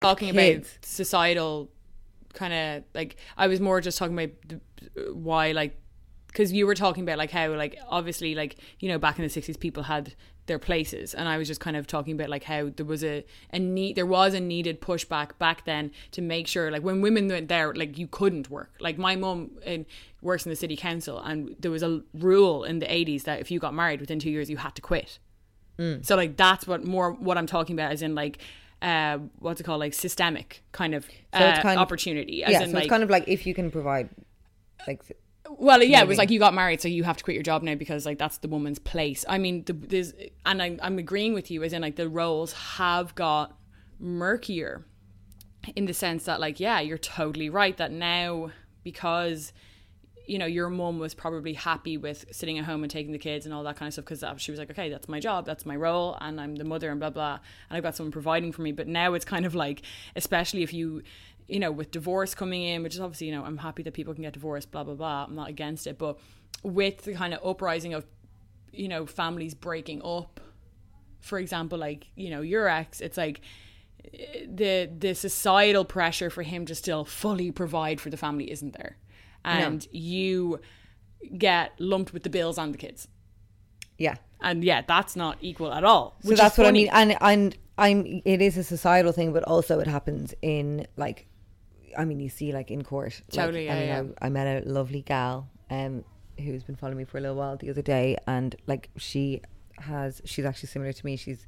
Talking about societal kind of like I was more just talking about the, why like because you were talking about like how like obviously like you know back in the 60s people had their places and I was just kind of talking about like how there was a, a need there was a needed pushback back then to make sure like when women went there like you couldn't work. Like my mom in, works in the city council and there was a rule in the 80s that if you got married within two years you had to quit. Mm. So like that's what more what I'm talking about is in like uh what's it called? Like systemic kind of, So uh, kind of- opportunity as yeah in so like it's kind of like if you can provide like well yeah it was like you got married so you have to quit your job now because like that's the woman's place. I mean the, there's and I'm, I'm agreeing with you as in like the roles have got murkier in the sense that like yeah you're totally right that now because you know your mum was probably happy with sitting at home and taking the kids and all that kind of stuff because uh, she was like okay that's my job that's my role and i'm the mother and blah blah and i've got someone providing for me. But now it's kind of like especially if you you know with divorce coming in which is obviously you know i'm happy that people can get divorced blah blah blah i'm not against it. But with the kind of uprising of you know families breaking up for example like you know your ex it's like eh, the the societal pressure for him to still fully provide for the family isn't there and you get lumped with the bills and the kids yeah and yeah that's not equal at all so that's what i mean and and i'm it is a societal thing but also it happens in like i mean you see like in court like, Totally, I, yeah, mean, yeah. I, I met a lovely gal um who's been following me for a little while the other day and like she has she's actually similar to me she's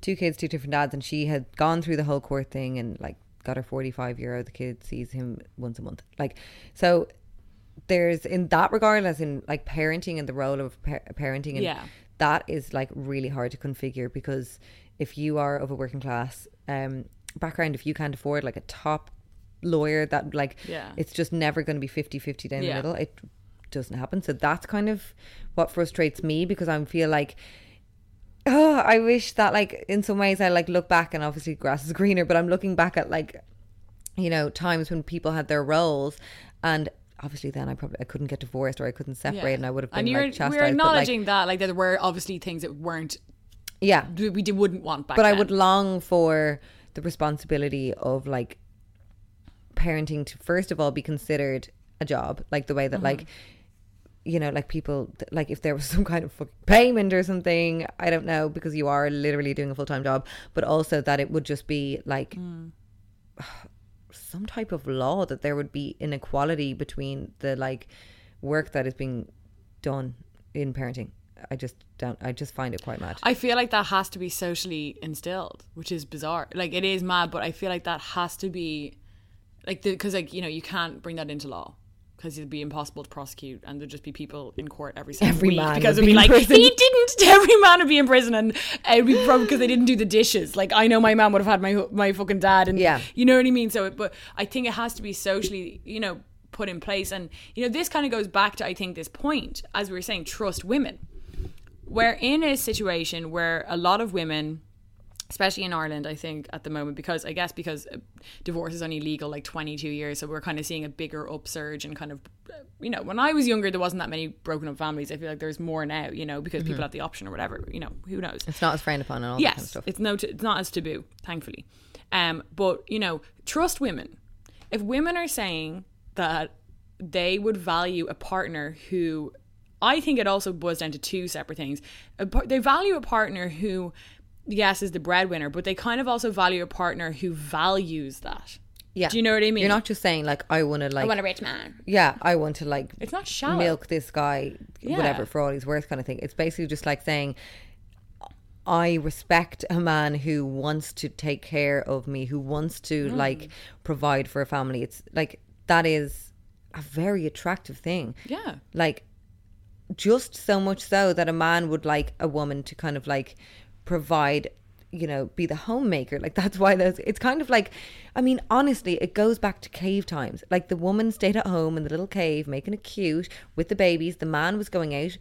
two kids, two different dads, and she had gone through the whole court thing and like got her 45 euro. The kid sees him once a month. Like, so there's in that regard, as in like parenting and the role of pa- parenting, and Yeah. that is like really hard to configure because if you are of a working class um, background, if you can't afford like a top lawyer, that like Yeah. it's just never going to be 50 50 down Yeah. the middle. It doesn't happen. So that's kind of what frustrates me because I feel like oh, I wish that like in some ways I like look back and obviously grass is greener, but I'm looking back at like you know times when people had their roles and obviously then I probably I couldn't get divorced or I couldn't separate and I would have been and you're, like chastised. we're but, like, acknowledging that like there were obviously things that weren't yeah, we we wouldn't want back but I would long for the responsibility of like parenting to first of all be considered a job, like the way that like mm-hmm. you know, like people like if there was some kind of payment or something, I don't know, because you are literally doing a full time job, but also that it would just be like mm. some type of law that there would be inequality between the like work that is being done in parenting. I just don't. I just find it quite mad. I feel like that has to be socially instilled, which is bizarre. Like it is mad, but I feel like that has to be like because like you know you can't bring that into law because it'd be impossible to prosecute and there'd just be people in court every single Every week man because would it'd be be like he didn't. Every man would be in prison and it'd be probably because they didn't do the dishes. Like I know my mom would have had my my fucking dad and Yeah. you know what I mean. So, it- but I think it has to be socially you know put in place and you know this kind of goes back to I think this point as we were saying trust women we're in a situation where a lot of women especially in Ireland I think at the moment because I guess because uh, divorce is only legal like 22 years so we're kind of seeing a bigger upsurge and kind of uh, you know when I was younger there wasn't that many broken up families. I feel like there's more now you know because people have the option or whatever you know who knows? It's not as frowned upon and all that yes kind of stuff. it's no t- it's not as taboo thankfully. Um but you know trust women. If women are saying that they would value a partner who I think it also boils down to two separate things. A par- They value a partner who, yes, is the breadwinner, but they kind of also value a partner who values that. Yeah. Do you know what I mean? You're not just saying like I want to like I want a rich man. yeah, I want to like It's not shallow. milk this guy Yeah. whatever for all he's worth kind of thing. It's basically just like saying I respect a man who wants to take care of me, who wants to Mm. like provide for a family. It's like that is a very attractive thing. Yeah. Like just so much so that a man would like a woman to kind of like provide you know be the homemaker like that's why those it's kind of like i mean honestly it goes back to cave times like the woman stayed at home in the little cave making it cute with the babies the man was going out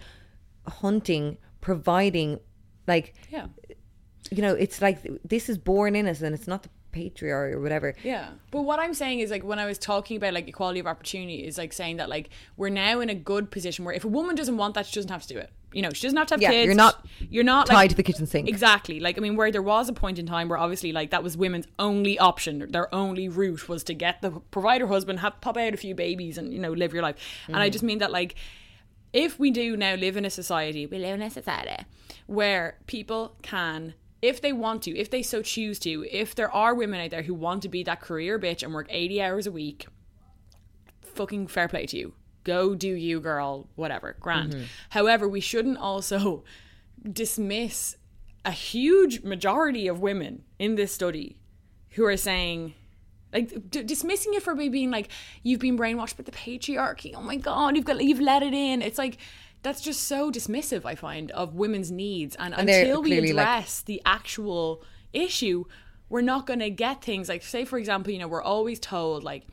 hunting providing like Yeah. you know it's like this is born in us and it's not the patriarchy or whatever Yeah. But what I'm saying is like when I was talking about like equality of opportunity is like saying that like we're now in a good position where if a woman doesn't want that she doesn't have to do it. You know, she doesn't have to have Yeah, kids. you're not you're not tied like, to the kitchen sink. Exactly. Like I mean where there was a point in time where obviously like that was women's only option, their only route was to get the provider husband, have pop out a few babies and you know live your life. And Mm-hmm. I just mean that like if we do now live in a society, we live in a society where people can, if they want to, if they so choose to, if there are women out there who want to be that career bitch and work 80 hours a week, fucking fair play to you. Go do you, girl, whatever, grand. Mm-hmm. However, we shouldn't also dismiss a huge majority of women in this study who are saying, like d- dismissing it for me being like you've been brainwashed by the patriarchy. Oh my god, you've got you've let it in. It's like that's just so dismissive. I find of women's needs, and, And until we clearly, like- address the actual issue, we're not going to get things like say for example, you know, we're always told like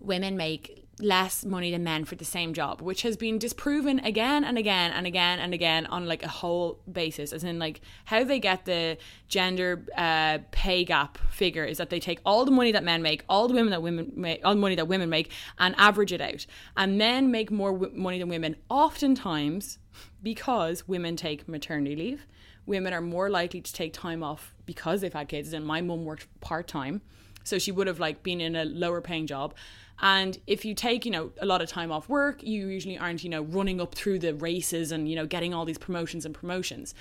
women make less money than men for the same job, which has been disproven again and again and again and again on like a whole basis, as in like how they get the gender uh, pay gap figure is that they take all the money that men make, all the women that women make, all the money that women make, and average it out, and men make more w- money than women, oftentimes because women take maternity leave. Women are more likely to take time off because they've had kids. And my mum worked part time, so she would have like been in a lower paying job. And if you take, you know, a lot of time off work, you usually aren't, you know, running up through the races and, you know, getting all these promotions and promotions.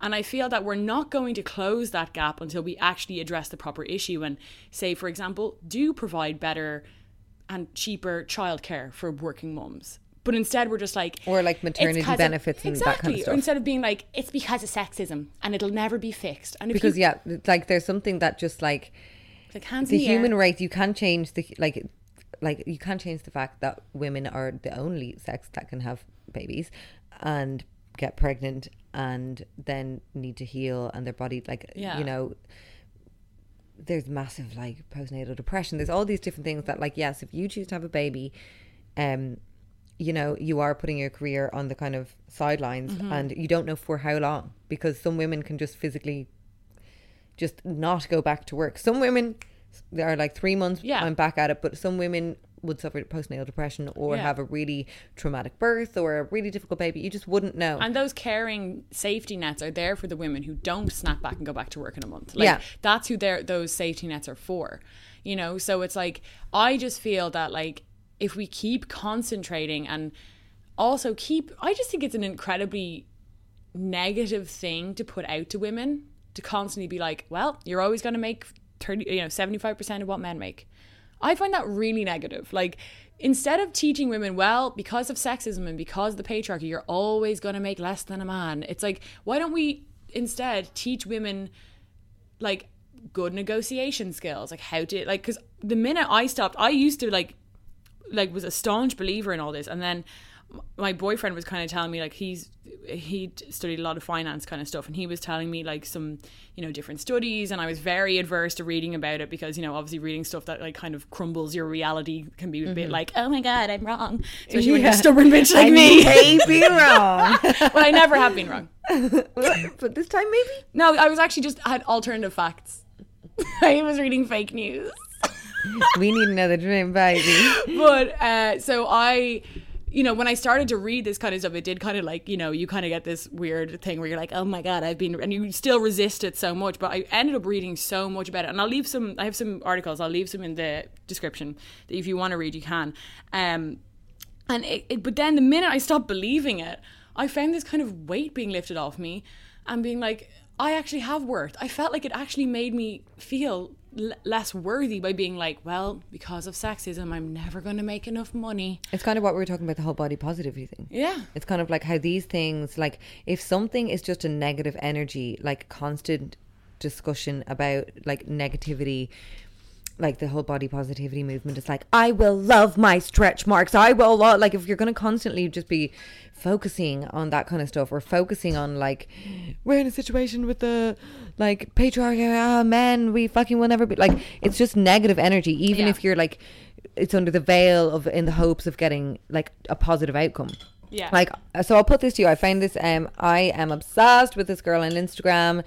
And I feel that we're not going to close that gap until we actually address the proper issue and say, for example, do provide better and cheaper childcare for working mums. But instead, we're just like, Or, like, maternity 'cause of- benefits and that kind of exactly. Or instead of being like, it's because of sexism and it'll never be fixed. And if because you, yeah, like there's something that just like like the the human race you can change the like like you can't change the fact that women are the only sex that can have babies and get pregnant and then need to heal and their body like Yeah. you know there's massive like postnatal depression there's all these different things that like yes if you choose to have a baby um you know you are putting your career on the kind of sidelines Mm-hmm. and you don't know for how long because some women can just physically just not go back to work. Some women are like three months Yeah. I'm back at it, but some women would suffer postnatal depression or Yeah. have a really traumatic birth or a really difficult baby. You just wouldn't know. And those caring safety nets are there for the women who don't snap back and go back to work in a month. Like, Yeah. That's who they're, those safety nets are for. You know, so it's like, I just feel that, like, if we keep concentrating and also keep, I just think it's an incredibly negative thing to put out to women to constantly be like, well, you're always going to make 30, you know, 75% of what men make. I find that really negative. Like, instead of teaching women, well, because of sexism and because of the patriarchy, you're always going to make less than a man. It's like, why don't we instead teach women, like, good negotiation skills? Like, how to, like, because the minute I stopped, I used to, like, like was a staunch believer in all this and then my boyfriend was kind of telling me like he's he studied a lot of finance kind of stuff and he was telling me like some you know different studies and I was very adverse to reading about it because you know obviously reading stuff that like kind of crumbles your reality can be a bit like oh my god I'm wrong. Especially when you're a stubborn bitch like I me. may be wrong, well I never have been wrong. But this time maybe. no I was actually just had alternative facts. I was reading fake news. We need another dream, baby. but uh, so I, you know, when I started to read this kind of stuff, it did kind of like, you know, you kind of get this weird thing where you're like, oh my god, I've been, and you still resist it so much. But I ended up reading so much about it, and I'll leave some. I have some articles. I'll leave some in the description that if you want to read, you can. Um, and it, it, but then the minute I stopped believing it, I found this kind of weight being lifted off me, and being like, I actually have worth. I felt like it actually made me feel l- less worthy by being like, well, because of sexism, I'm never going to make enough money. It's kind of what we were talking about the whole body positivity thing. Yeah. It's kind of like how these things, like if something is just a negative energy, like constant discussion about like negativity, like the whole body positivity movement, it's like, I will love my stretch marks. I will, lo-. like, if you're going to constantly just be focusing on that kind of stuff or focusing on like, we're in a situation with the like patriarchy, ah, men, we fucking will never be like, it's just negative energy, even Yeah. if you're like, it's under the veil of in the hopes of getting like a positive outcome. Yeah. Like so I'll put this to you. I found this um I am obsessed with this girl on Instagram.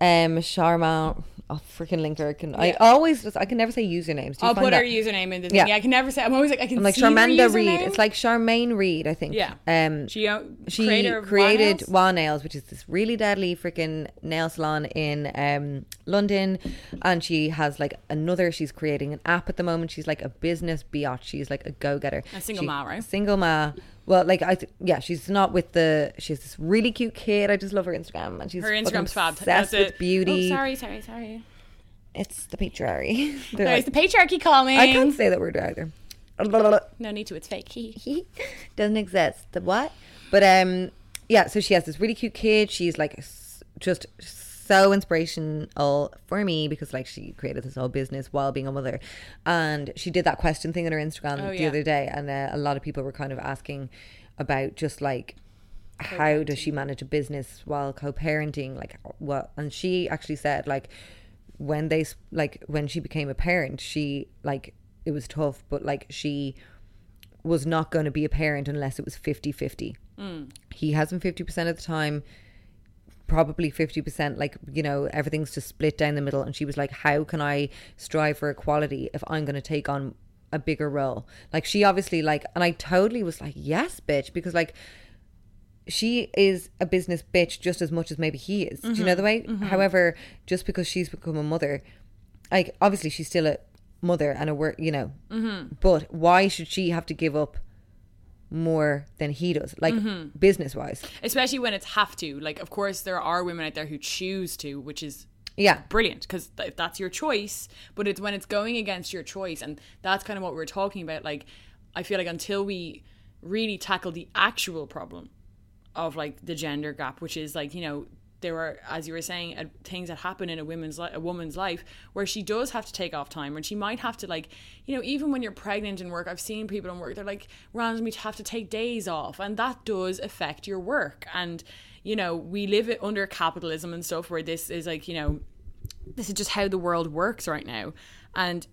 Um Sharma I'll freaking link her. I can I always just I can never say usernames. I'll put her username in the thing. Yeah. Yeah. I can never say. I'm always like, I can I'm like see her Reed. It's like Charmaine Reid, I think. Yeah. Um She, uh, she created? WAH Nails, which is this really deadly freaking nail salon in um, London, and she has like another. She's creating an app at the moment. She's like a business biatch. She's like a go getter. A single ma, right? Single ma. Well, like I, th- yeah, she's not with the. She's this really cute kid. I just love her Instagram, and she's Her Instagram's fab. Obsessed That's with beauty. Oh, sorry, sorry, sorry. It's the patriarchy. They're There's the patriarchy calling. I can't say that word either. No need to. It's fake. he doesn't exist. The what? But um, yeah. So she has this really cute kid. She's like just so inspirational for me because like she created this whole business while being a mother, and she did that question thing on her Instagram Oh, the yeah. other day, and uh, a lot of people were kind of asking about just like how does she manage a business while co-parenting? Like what and she actually said like when they like when she became a parent she like it was tough but like she was not going to be a parent unless it was 50-50 he has been 50% of the time probably 50% like you know everything's just split down the middle and she was like how can i strive for equality if i'm going to take on a bigger role like she obviously like and i totally was like yes bitch because like she is a business bitch just as much as maybe he is. Do you know mm-hmm. the way? Mm-hmm. However, just because she's become a mother, like obviously she's still a mother and a work, you know. Mm-hmm. But why should she have to give up more than he does, like mm-hmm. business wise? Especially when it's have to. Like, of course, there are women out there who choose to, which is Yeah, brilliant because th- that's your choice. But it's when it's going against your choice, and that's kind of what we're talking about. Like, I feel like until we really tackle the actual problem of like the gender gap, which is like, you know, there are, as you were saying, uh, things that happen in a woman's li- a woman's life where she does have to take off time, and she might have to like, you know, even when you're pregnant in work, I've seen people in work they're like randomly have to take days off, and that does affect your work. And you know, we live it under capitalism and stuff where this is like, you know, this is just how the world works right now, and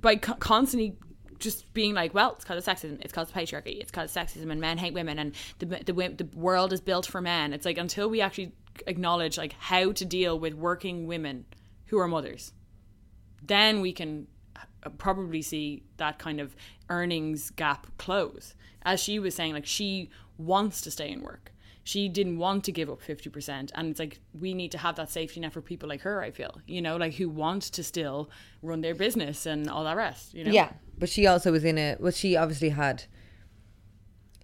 by co- constantly just being like, well, it's called sexism, it's called patriarchy, it's called sexism, and men hate women, and the the the world is built for men. It's like until we actually acknowledge like how to deal with working women who are mothers, then we can uh, probably see that kind of earnings gap close. As she was saying, like she wants to stay in work. She didn't want to give up 50%. And it's like, we need to have that safety net for people like her, I feel, you know, like who want to still run their business and all that rest, you know? Yeah, but she also was in a. Well, she obviously had,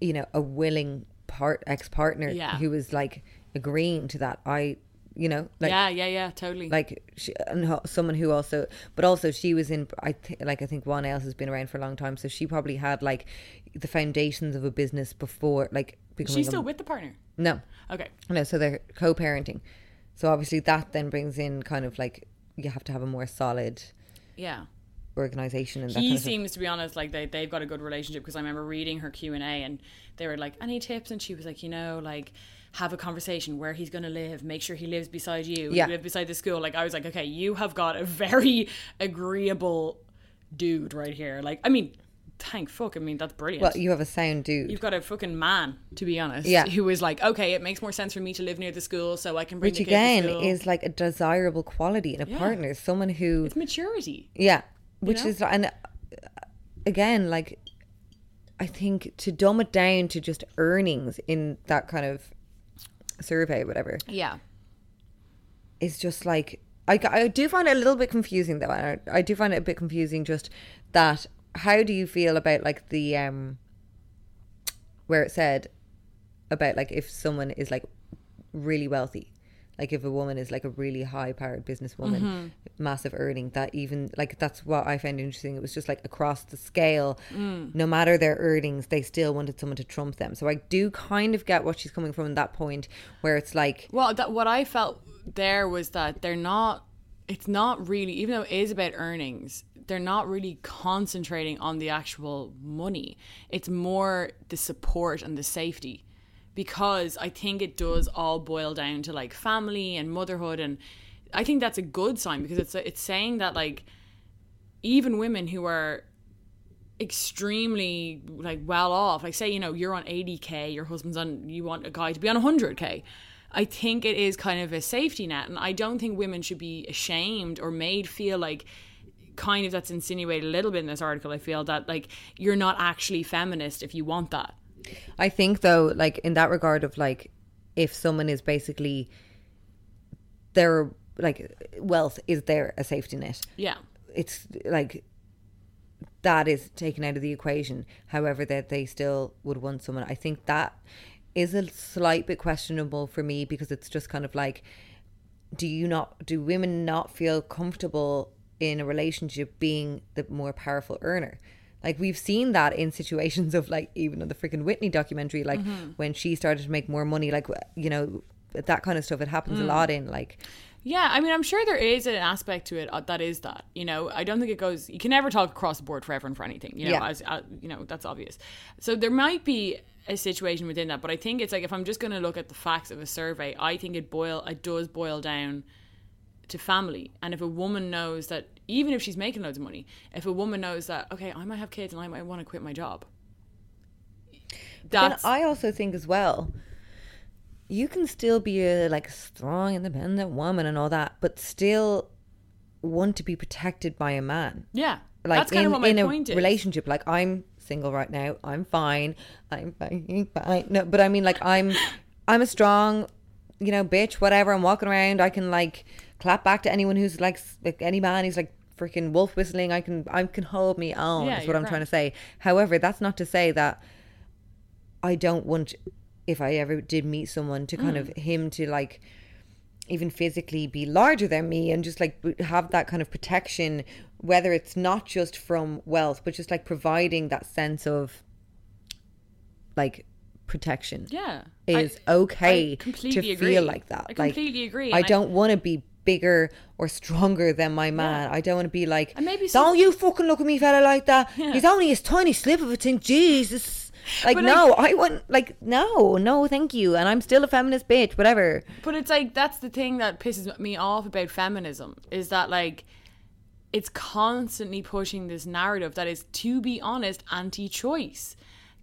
you know, a willing part ex partner Yeah. who was like agreeing to that. I, you know, like yeah, yeah, yeah, totally. like she, and ho- someone who also, but also she was in. I th- like I think one else has been around for a long time, so she probably had like the foundations of a business before, like becoming. She's a- still with the partner. no, Okay. no. So they're co-parenting. So obviously that then brings in kind of like you have to have a more solid Yeah. organization and that he kind of seems to be honest like they, they've got a good relationship because i remember reading her q&a and they were like any tips and she was like you know like have a conversation where he's going to live make sure he lives beside you Yeah. live beside the school like i was like okay you have got a very agreeable dude right here like i mean thank fuck i mean that's brilliant Well, you have a sound dude. You've got a fucking man, to be honest, Yeah. who is like, okay, it makes more sense for me to live near the school so I can bring which again is like a desirable quality in a Yeah. partner someone who it's maturity. yeah which know? is and uh, again like i think to dumb it down to just earnings in that kind of survey whatever Yeah. is just like I, I do find it a little bit confusing though I, I do find it a bit confusing just that how do you feel about like the um where it said about like if someone is like really wealthy like if a woman is like a really high powered businesswoman Mm-hmm. massive earning that even like that's what i found interesting it was just like across the scale Mm. no matter their earnings they still wanted someone to trump them so i do kind of get what she's coming from in that point where it's like Well, that what I felt there was that they're not. It's not really, even though it is about earnings, they're not really concentrating on the actual money. It's more the support and the safety, because I think it does all boil down to like family and motherhood, and I think that's a good sign because it's it's saying that like even women who are extremely like well off like say you know you're on 80k your husband's on you want a guy to be on 100k i think it is kind of a safety net and i don't think women should be ashamed or made feel like kind of that's insinuated a little bit in this article i feel that like you're not actually feminist if you want that I think though, like in that regard of like, if someone is basically their like wealth is there a safety net? yeah It's like that is taken out of the equation. However, that they still would want someone. I think that is a slight bit questionable for me because it's just kind of like, do you not do women not feel comfortable in a relationship being the more powerful earner? Like we've seen that in situations of like even in the freaking Whitney documentary, like when she started to make more money, like you know that kind of stuff. It happens a lot in like Yeah, I mean, I'm sure there is an aspect to it uh, that is that. You know, I don't think it goes. You can never talk across the board for everyone for anything. You know, Yeah. as uh, you know, that's obvious. So there might be a situation within that, but I think it's like if I'm just going to look at the facts of a survey, I think it boil it does boil down to family. And if a woman knows that, even if she's making loads of money, if a woman knows that, okay, I might have kids and I might want to quit my job. That's I also think as well, you can still be a like strong, independent woman and all that, but still want to be protected by a man. yeah. Like that's kind in, of what my in a point is. relationship. Like I'm single right now. I'm fine. I'm fine. fine. No, but I mean, like I'm, I'm a strong, you know, bitch. Whatever. I'm walking around. I can like clap back to anyone who's like, like any man. who's like freaking wolf whistling. I can, I can hold me own. Yeah, is what I'm trying to say. However, that's not to say that I don't want, if I ever did meet someone, to kind of Mm. him to like even physically be larger than me and just like have that kind of protection, whether it's not just from wealth, but just like providing that sense of like protection Yeah. is I- okay I to feel agree. like that I like completely agree, I- don't want to be bigger or stronger than my man. I don't want to be like And maybe don't some- you fucking look at me fella like that. Yeah. he's only a tiny slip of a thing jesus. Like But, no like- i want like no no thank you. And i'm still a feminist bitch whatever. But it's like that's the thing that pisses me off about feminism is that like it's constantly pushing this narrative that is, to be honest, anti-choice.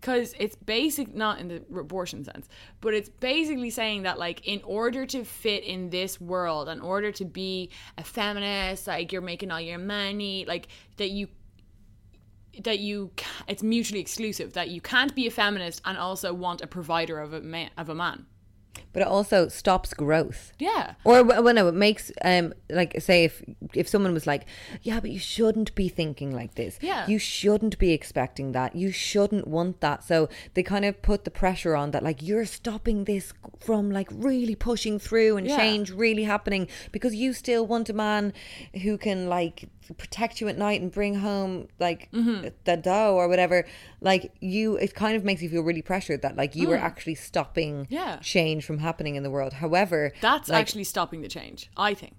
Because it's basic, not in the abortion sense, but it's basically saying that, like, in order to fit in this world, in order to be a feminist, like, you're making all your money, like, that you that you it's mutually exclusive that you can't be a feminist and also want a provider of a man of a man but it also stops growth yeah Or wh- well, no, it makes um like say if if someone was like, yeah, but you shouldn't be thinking like this. Yeah. you shouldn't be expecting that. You shouldn't want that. So they kind of put the pressure on that, like you're stopping this from like really pushing through and Yeah. change really happening because you still want a man who can like protect you at night and bring home like Mm-hmm. the dough or whatever. Like you, it kind of makes you feel really pressured that like you are actually stopping Mm. Yeah. change from happening in the world. However, That's like, actually stopping the change, I think.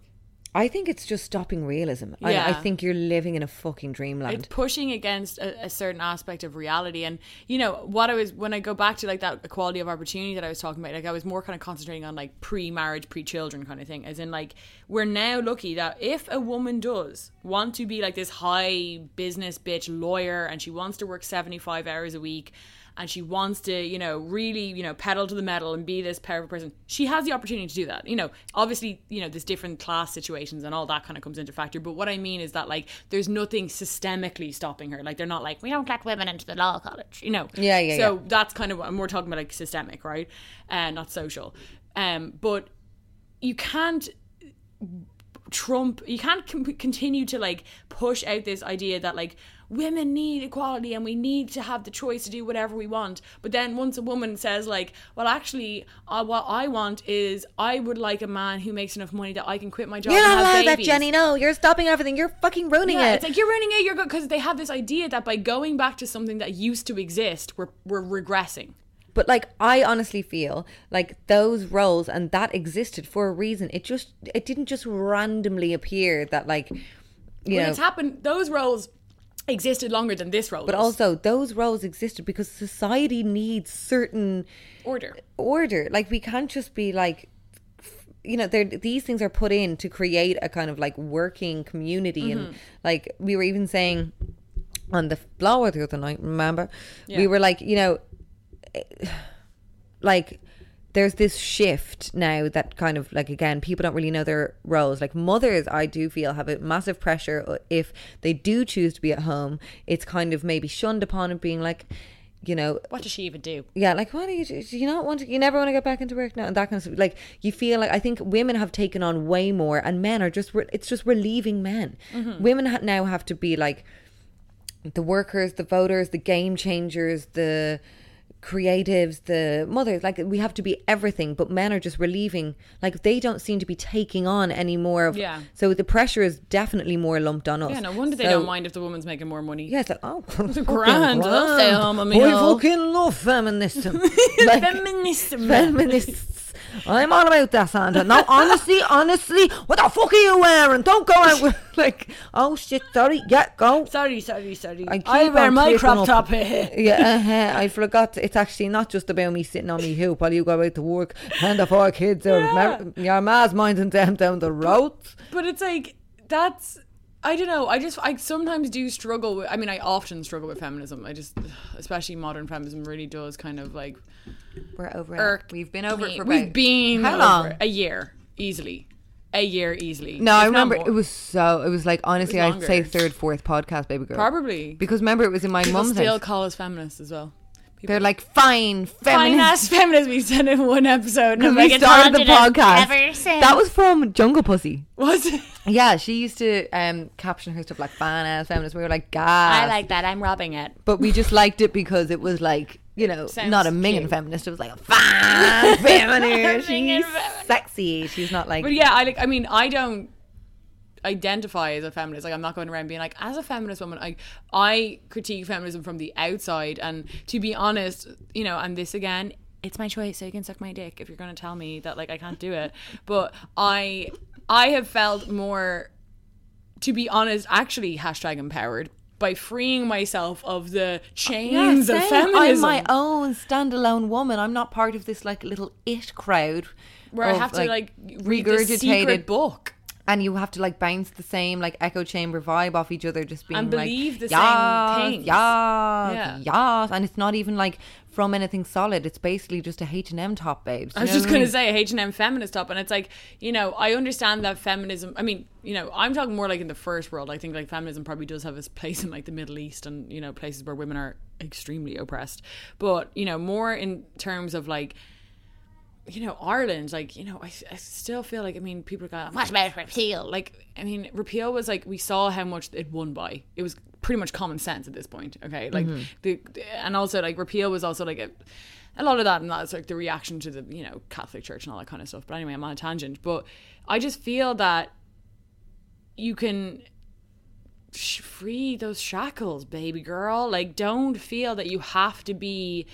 I think it's just stopping realism. I, I think you're living in a fucking dreamland. It's pushing against a, a certain aspect of reality. And, you know, what I was, when I go back to like that equality of opportunity that I was talking about, like I was more kind of concentrating on like pre marriage, pre children kind of thing. As in, like, we're now lucky that if a woman does want to be like this high business bitch lawyer and she wants to work 75 hours a week, and she wants to, you know, really, you know, pedal to the metal and be this powerful person, she has the opportunity to do that. You know, obviously, you know, there's different class situations and all that kind of comes into factor. But what I mean is that, like, there's nothing systemically stopping her. Like, they're not like, we don't let women into the law college, you know? Yeah, yeah, So yeah. that's kind of what, and we're talking about like systemic, right? And not social. Um, but you can't trump you can't com- continue to like push out this idea that like women need equality and we need to have the choice to do whatever we want but then once a woman says like well actually uh, what i want is i would like a man who makes enough money that i can quit my job You're not allowed that. Jenny. No, you're stopping everything. You're fucking ruining yeah, it. it's like you're ruining it you're good because they have this idea that by going back to something that used to exist we're, we're regressing but like, I honestly feel like those roles and that existed for a reason. It just, it didn't just randomly appear that like, you when know. it's happened those roles existed longer than this role but does. also, those roles existed because society needs certain order order. Like, we can't just be like, you know, these things are put in to create a kind of like working community, Mm-hmm. and like we were even saying on the blower the other night. Remember, we were like, you know, like there's this shift now that kind of like again people don't really know their roles. Like mothers i do feel have a massive pressure uh, if they do choose to be at home it's kind of maybe shunned upon and being like you know what does she even do? Yeah like what do you do you not want to you never want to get back into work now and that kind of stuff. Like you feel like i think women have taken on way more and men are just re- it's just relieving men. Women ha- now have to be like the workers the voters the game changers the creatives the mothers like we have to be everything but men are just relieving like they don't seem to be taking on any more of Yeah. so the pressure is definitely more lumped on us yeah no wonder they don't mind if the woman's making more money yeah, it's like, oh, grand, I'll stay home on my I own. fucking love feminism. like, Feminism. feminists. I'm all about that, Sandra. No, honestly, honestly, what the fuck are you wearing? Don't go out with, like, oh shit, sorry, yeah, go. sorry sorry sorry I, I wear my crop up. top yeah, uh-huh, I forgot. It's actually not just about me sitting on me hoop while you go out to work and the four kids. Yeah. Your ma's minding them down the road. but it's like that's I don't know. I just I sometimes do struggle with. I mean, I often struggle with feminism. I just, especially modern feminism, really does kind of like We're over irk it. We've been over it for We've about- been How long? A year easily, a year easily. No, I remember it was so. It was like honestly, was I'd say third, fourth podcast, baby girl. probably because remember it was in my people mum's still house. call us feminists as well. They're like fine, Fine feminist. ass feminists. We said in one episode. Because we started the podcast. ever since. That was from Jungle Pussy. was it? Yeah, she used to um, caption her stuff like fine ass feminist." We were like, God, I like that. I'm robbing it. but we just liked it because it was like you know Sounds not a minging cute. feminist. It was like a fan feminist. She's feminist. sexy. She's not like But yeah, I like. I mean, I don't. Identify as a feminist. Like I'm not going around being like, as a feminist woman, I I critique feminism from the outside. And to be honest, you know, and this again, it's my choice. So you can suck my dick if you're going to tell me that like I can't do it. But I I have felt more, to be honest, actually hashtag empowered by freeing myself of the chains of feminism. I'm my own standalone woman. I'm not part of this like little it crowd where I have to like read the secret regurgitated book. And you have to like bounce the same like echo chamber vibe off each other, just being And like, believe the same "Yas, things." yas, Yeah. yas," and it's not even like from anything solid. It's basically just a H and M top, babes. I was just gonna say a H and M feminist top, and it's like you know I understand that feminism. I mean, you know, I'm talking more like in the first world. I think like feminism probably does have its place in like the Middle East and you know places where women are extremely oppressed. But you know, more in terms of like. You know, Ireland, like, you know, I, I still feel like, I mean, people go, what about repeal? Like, I mean, repeal was like, we saw how much it won by. It was pretty much common sense at this point, okay? Like, mm-hmm. the, and also, like, repeal was also like a, a lot of that and that's like the reaction to the you know catholic church and all that kind of stuff but anyway i'm on a tangent but i just feel that you can free those shackles baby girl like don't feel that you have to be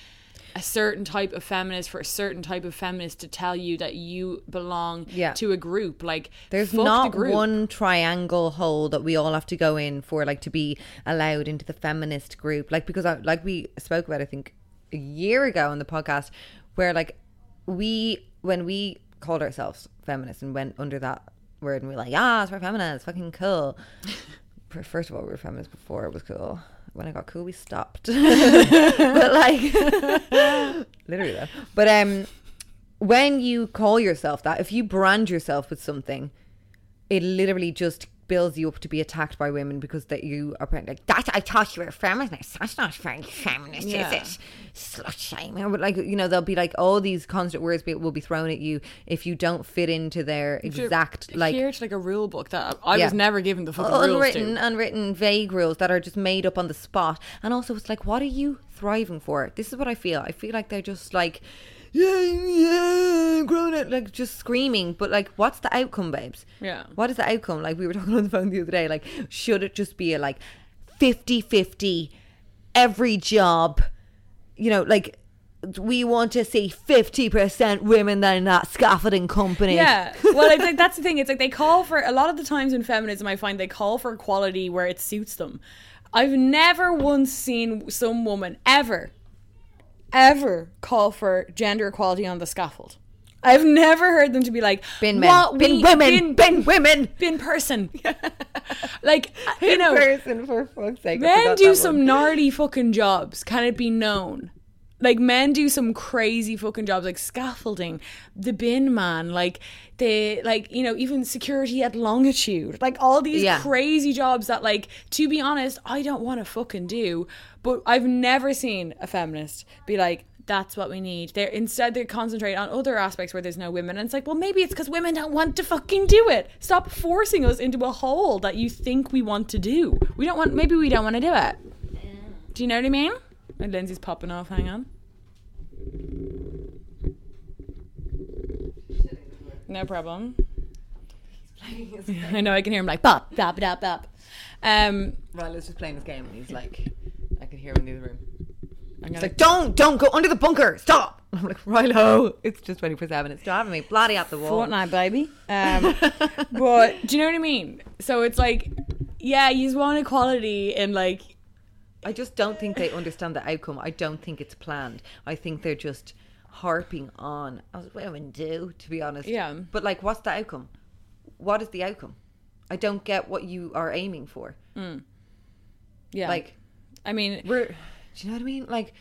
a certain type of feminist for a certain type of feminist to tell you that you belong Yeah. to a group like There's not the group. one triangle hole that we all have to go in for, like to be allowed into the feminist group. Like because, I, like we spoke about, I think a year ago on the podcast, where like we when we called ourselves feminists and went under that word and we are like, yeah, we're feminists, fucking cool. First of all, we were feminists before it was cool. When I got cool, we stopped. but like, literally though. But um, when you call yourself that, if you brand yourself with something, it literally just builds you up to be attacked by women because that you are like that. I thought you were a feminist. That's not very feminist, Yeah. is it? Slut shaming. But like you know, they'll be like all these constant words be, will be thrown at you if you don't fit into their exact like adhere to like a rule book that I Yeah. was never given the fucking oh, rules unwritten, unwritten, vague rules that are just made up on the spot. And also, it's like, what are you thriving for? This is what I feel. I feel like they're just like, yeah, yeah, grown up, like just screaming. But like, what's the outcome, babes? Yeah. What is the outcome? Like we were talking on the phone the other day. Like, should it just be a like 50-50 every job? You know, like. We want to see fifty percent women in that scaffolding company. Yeah. Well, I think that's the thing. It's like they call for a lot of the times in feminism. I find they call for equality where it suits them. I've never once seen some woman ever, ever call for gender equality on the scaffold. I've never heard them to be like Bin men, "What bin we- women, bin, bin women." bin person. like you know, person for fuck's sake. Men do some one. gnarly fucking jobs. Can it be known? Like men do some crazy fucking jobs, like scaffolding, the bin man, like the like you know even security at Longitude, like all these Yeah. crazy jobs that like to be honest I don't want to fucking do. But I've never seen a feminist be like. That's what we need. They're instead they concentrate on other aspects where there's no women, and it's like, well, maybe it's because women don't want to fucking do it. Stop forcing us into a hole that you think we want to do. We don't want. Maybe we don't want to do it. Do you know what I mean? And Lindsay's popping off. Hang on. No problem. I know I can hear him like bop bop bop bop. Um, Riley's just playing his game and he's like, I can hear him in the other room. I'm He's like, don't, don't go under the bunker. Stop. I'm like, Rilo, it's just 24 7. It's driving me bloody out the wall. Fortnite, baby. Um, but do you know what I mean? So it's like, yeah, you want equality in like I just don't think they understand the outcome. I don't think it's planned. I think they're just harping on, oh, as women do, to be honest. Yeah. But like, what's the outcome? What is the outcome? I don't get what you are aiming for. Hmm. yeah. Like, I mean, we're do you know what I mean? Like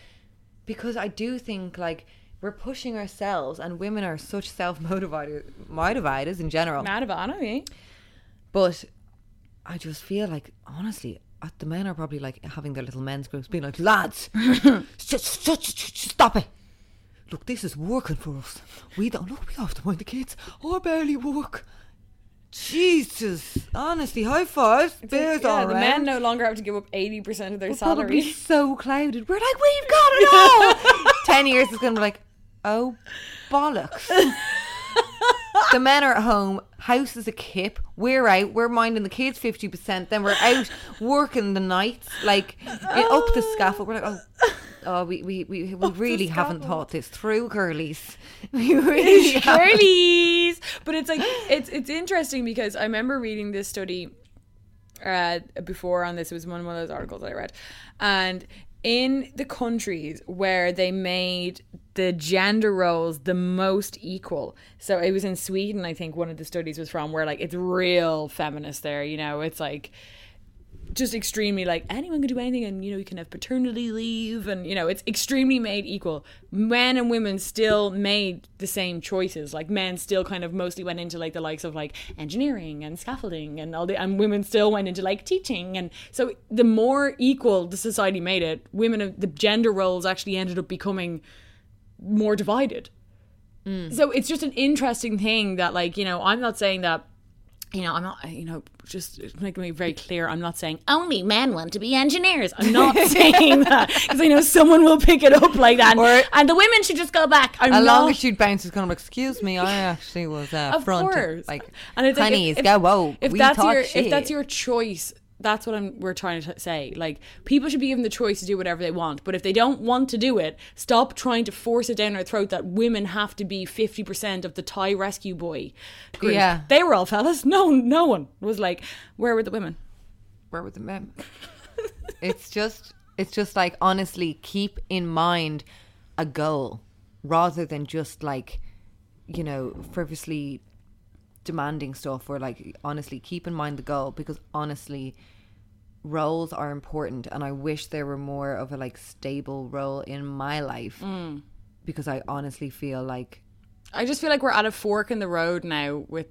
because I do think like we're pushing ourselves and women are such self motivators motivators in general. mad about me. Eh? But I just feel like honestly uh, the men are probably like having their little men's groups being like, lads, just, just, just, stop it. Look, this is working for us. We don't look. We have to mind the kids. I barely work. Jesus, honestly, high fives. Bears yeah, all the around. men no longer have to give up eighty percent of their We're probably salary. so clouded. We're like, we've got it all. Ten years is going to be like, oh, bollocks. The men are at home, house is a kip, we're out, we're minding the kids 50%, then we're out working the nights, like up the scaffold. We're like, oh, oh we, we, we, we really haven't thought this through, girlies. We really girlies. But it's like it's it's interesting because I remember reading this study uh, before on this. It was one of those articles that I read, and in the countries where they made the gender roles the most equal. So it was in Sweden, I think one of the studies was from where like it's real feminist there. You know, it's like just extremely like anyone can do anything and you know you can have paternity leave and you know it's extremely made equal. Men and women still made the same choices. Like men still kind of mostly went into like the likes of like engineering and scaffolding and all the and women still went into like teaching. And so the more equal the society made it women of the gender roles actually ended up becoming more divided. Mm. So it's just an interesting thing that like you know i'm not saying that you know, I'm not, you know, just making me very clear. I'm not saying only men want to be engineers. I'm not saying that because I know someone will pick it up like that. Or- and the women should just go back. I'm long not- as she'd bounce, it's kind of excuse me, I actually was uh, of front. course. Like, and it's like, if, go, whoa. If we that's your shit. if that's your choice, that's what I'm we're trying to say. Like people should be given the choice to do whatever they want, but if they don't want to do it, stop trying to force it down their throat that women have to be fifty percent of the Thai rescue boy. group. Yeah. they were all fellas. No, no one was like, where were the women? where were the men? it's just it's just like honestly keep in mind a goal rather than just like you know frivolously demanding stuff or like honestly keep in mind the goal because honestly roles are important and I wish there were more of a like stable role in my life mm. because I honestly feel like I just feel like we're at a fork in the road now with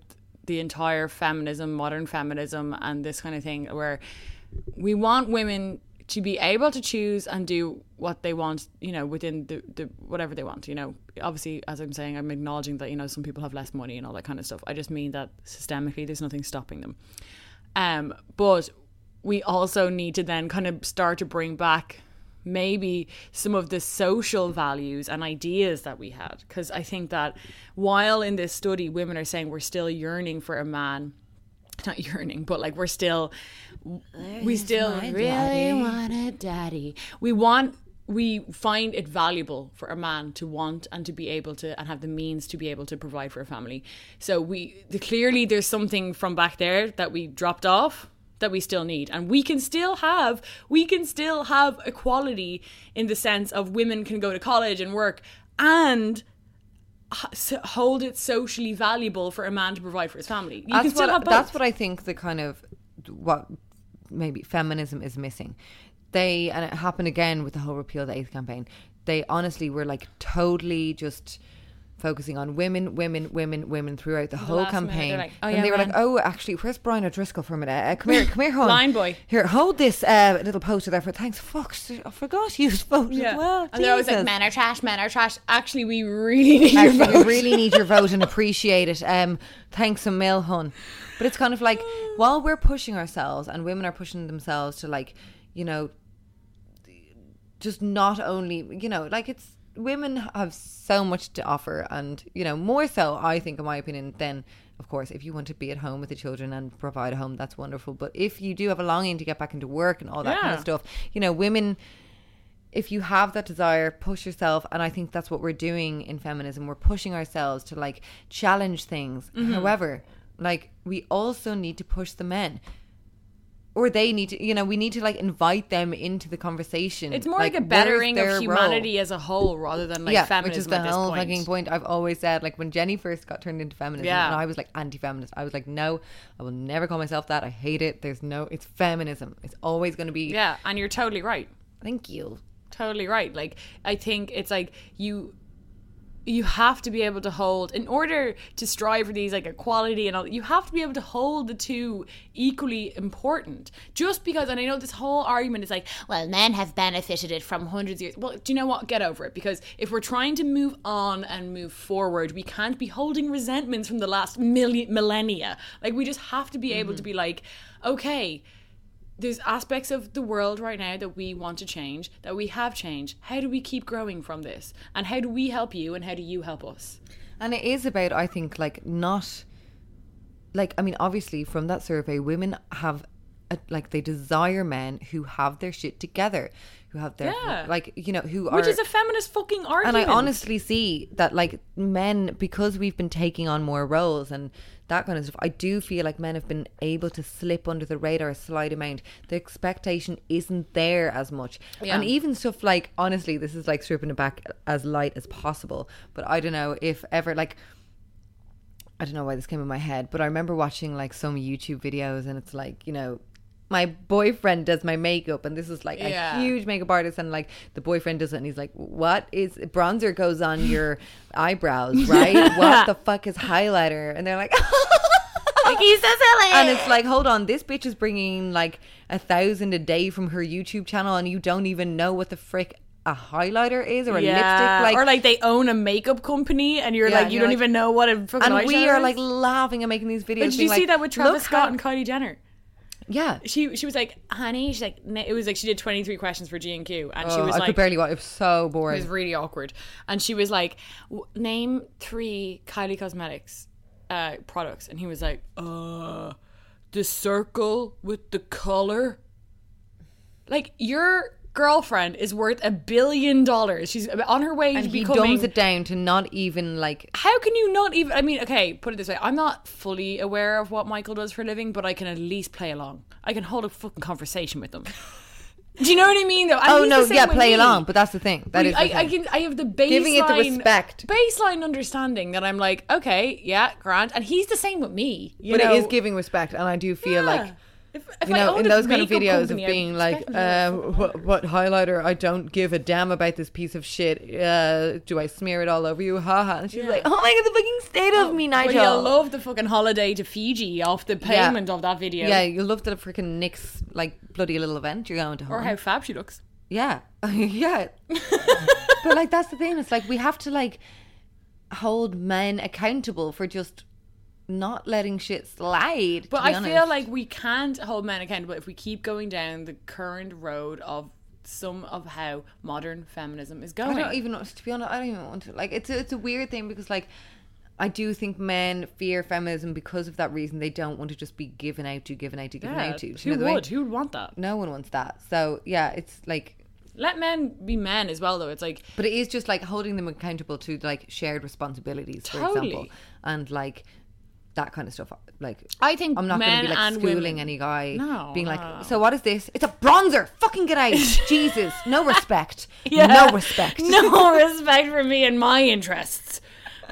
the entire feminism, modern feminism, and this kind of thing where we want women to be able to choose and do what they want, you know, within the, the whatever they want, you know. Obviously, as I'm saying, I'm acknowledging that, you know, some people have less money and all that kind of stuff. I just mean that systemically there's nothing stopping them. Um, but we also need to then kind of start to bring back maybe some of the social values and ideas that we had. Because I think that while in this study, women are saying we're still yearning for a man, not yearning, but like we're still, we still really want a daddy. We want. We find it valuable for a man to want and to be able to and have the means to be able to provide for a family. So we the, clearly there's something from back there that we dropped off that we still need and we can still have we can still have equality in the sense of women can go to college and work and hold it socially valuable for a man to provide for his family you that's can still what, have both That's what I think the kind of what maybe feminism is missing. They and it happened again with the whole repeal the eighth campaign. They honestly were like totally just focusing on women, women, women, women throughout the whole last minute, campaign. like, "Oh, and yeah, they were man." like, "Oh, actually, where's Brian O'Driscoll for a minute? Uh, come here, come here, hon. Blindboy. Here, hold this uh, little poster there for thanks. Fuck, I forgot you voted yeah. well. and they're always like men are trash men are trash actually we really need your Actually, we vote really need your vote and appreciate it. Um, thanks a mil, hun. But it's kind of like while we're pushing ourselves and women are pushing themselves to like, you know, just not only you know like it's women have so much to offer and you know more so I think in my opinion than of course if you want to be at home with the children and provide a home that's wonderful but if you do have a longing to get back into work and all that kind of stuff you know women if you have that desire, push yourself. And I think that's what we're doing in feminism. We're pushing ourselves to like challenge things. Mm-hmm. However, like we also need to push the men. Or they need to, you know, we need to like invite them into the conversation. it's more like, a bettering of role? humanity as a whole rather than like yeah, feminism which is the whole point. fucking point. I've always said, like when Jenny first got turned into feminism, Yeah. and I was like anti-feminist. I was like, no, I will never call myself that. I hate it. There's no, it's feminism. It's always going to be. yeah and you're totally right Thank you. totally right like i think it's like you you have to be able to hold in order to strive for these like equality and all you have to be able to hold the two equally important. Just because and i know this whole argument is like well men have benefited it from hundreds of years. Well do you know what? Get over it. Because if we're trying to move on and move forward we can't be holding resentments from the last million millennia. Like we just have to be able mm-hmm. to be like okay there's aspects of the world right now that we want to change, that we have changed. How do we keep growing from this? And how do we help you and how do you help us? And it is about, I think, like not like I mean, obviously from that survey, women have a, like they desire men who have their shit together, who have their Yeah. like you know who are Which is a feminist fucking argument. and. I honestly see that like men because we've been taking on more roles and that kind of stuff. I do feel like men have been able to slip under the radar a slight amount. The expectation isn't there as much, Yeah. and even stuff like honestly, this is like stripping it back as light as possible. But I don't know if ever like. I don't know why this came in my head, but I remember watching like some YouTube videos and it's like, you know, my boyfriend does my makeup and this is like Yeah. a huge makeup artist and like the boyfriend does it and he's like, What is bronzer goes on your eyebrows, right? what the fuck is highlighter? And they're like Like, he's so silly. And it's like, hold on, this bitch is bringing like a thousand a day from her YouTube channel and you don't even know what the frick a highlighter is or a yeah. lipstick like or like they own a makeup company and you're Yeah, like you you're don't like- even know what a fucking and we are is. like laughing and making these videos. But did you see like, that with Travis Scott how- and Kylie Jenner? Yeah. She she was like, honey, she's like, it was like she did 23 questions for G and Q, and she Oh, was I like, could barely watch. It was so boring. it was really awkward, and she was like, w- name three Kylie Cosmetics uh, products, and he was like, uh, the circle with the color. Like your girlfriend is worth a billion dollars. She's on her way and to he becoming. dumbs it down to not even like How can you not even? I mean, okay, put it this way: I'm not fully aware of what Michael does for a living, but I can at least play along. I can hold a fucking conversation with them. Do you know what I mean? Though, And oh no yeah play me. along but that's the thing that But is I, I can. I have the baseline, Giving it the respect. baseline understanding that I'm like, okay, yeah, Grant, and he's the same with me. But know? it is giving respect and I do feel Yeah. like If, if you know in those kind of videos company, of being like expect them to uh, what, what highlighter I don't give a damn about this piece of shit uh, do I smear it all over you haha and she's like oh my god the fucking state of me Nigel you'll love the fucking holiday to Fiji off the Yeah. payment of that video. yeah you love the freaking Nick's like bloody little event you're going to Or home. how fab she looks. Yeah. yeah. but like that's the thing. It's like we have to like hold men accountable for just not letting shit slide. But I feel like we can't hold men accountable if we keep going down the current road of some of how modern feminism is going. I don't even know to be honest, I don't even want to like it's a, it's a weird thing because like I do think men fear feminism because of that reason. They don't want to just be given out to, given out to, given yeah, out to. Do you who know the way? would? Who would want that? No one wants that. So yeah, it's like Let men be men as well, though. It's like But it is just like holding them accountable to like shared responsibilities, for example, and like that kind of stuff. Like, I think I'm not going to be like schooling women- any guy, No, being like, no. "So what is this? It's a bronzer. Fucking get out, Jesus! No respect. Yeah. No respect. no respect for me and my interests.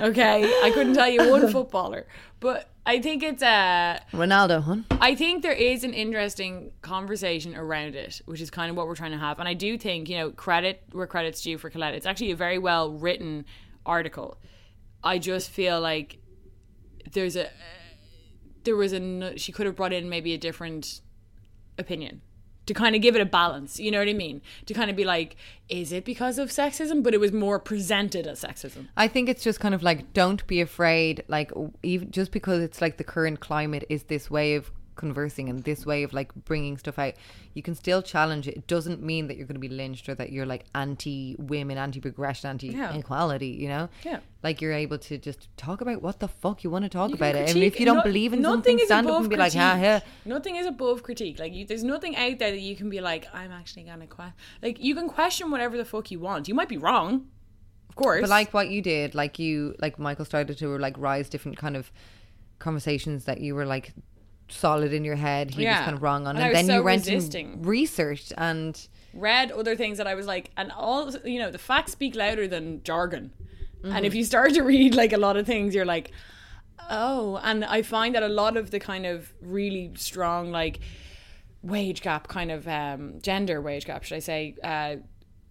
Okay, I couldn't tell you one footballer, but I think it's uh Ronaldo, hun. I think there is an interesting conversation around it, which is kind of what we're trying to have. And I do think, you know, credit where credit's due for Colette. It's actually a very well written article. I just feel like there's a there was a she could have brought in maybe a different opinion to kind of give it a balance. You know what I mean? To kind of be like, is it because of sexism? But it was more presented as sexism. I think it's just kind of like don't be afraid. Like even just because it's like the current climate is this way of conversing and this way of like bringing stuff out, you can still challenge it. It doesn't mean that you're going to be lynched or that you're like anti women, anti progression, anti equality. You know? Yeah. Like you're able to just talk about what the fuck you want to talk You about it. And critique- if you don't no- believe in something, stand up and be like, ah, critique. yeah. Nothing is above critique. Like you, there's nothing out there that you can be like, I'm actually gonna question. Like you can question whatever the fuck you want. You might be wrong, of course. But like what you did, like you, like Michael started to like rise different kind of conversations that you were like solid in your head. He was kind of wrong on, And and, then so you went resisting. and researched and read other things that I was like, and all you know, the facts speak louder than jargon. And Mm-hmm. if you start to read like a lot of things, you're like, oh. And I find that a lot of the kind of really strong like wage gap, kind of um, gender wage gap, should I say, uh,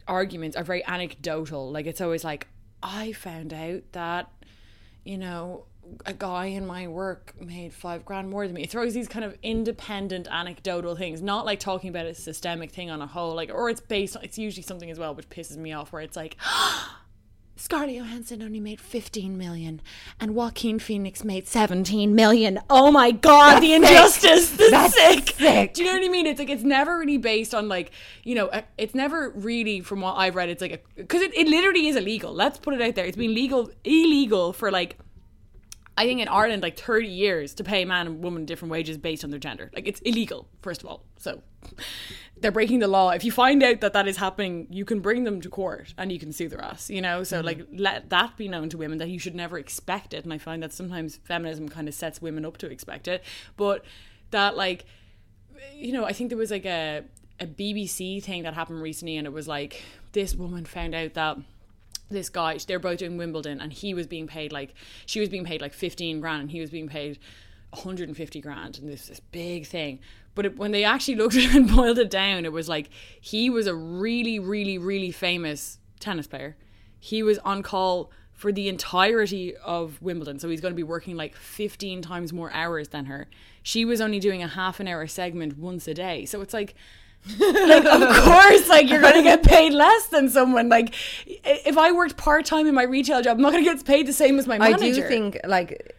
arguments are very anecdotal. Like it's always like, I found out that, you know. A guy in my work made five grand more than me. It throws these kind of independent, anecdotal things, not like talking about a systemic thing on a whole, like, or it's based on, it's usually something as well, which pisses me off, where it's like, Scarlett Johansson only made 15 million and Joaquin Phoenix made 17 million. Oh my god, the injustice. This That's sick. sick. Do you know what I mean? It's like it's never really based on like, you know, it's never really from what I've read it's like cuz it, it literally is illegal. Let's put it out there. It's been legal illegal for like I think in Ireland, like 30 years to pay man and woman different wages based on their gender. Like it's illegal, first of all. So they're breaking the law. If you find out that that is happening, you can bring them to court and you can sue their ass, you know? So mm. like let that be known to women that you should never expect it. And I find that sometimes feminism kind of sets women up to expect it. But that like, you know, I think there was like a, a BBC thing that happened recently and it was like this woman found out that this guy they're both doing Wimbledon and he was being paid like she was being paid like 15 grand and he was being paid 150 grand and this this big thing. But it, when they actually looked at it and boiled it down it was like he was a really really really famous tennis player. He was on call for the entirety of Wimbledon so he's going to be working like 15 times more hours than her. She was only doing a half an hour segment once a day so it's like like of course like you're gonna get paid less than someone. Like if i worked part-time in my retail job i'm not gonna get paid the same as my manager I do think like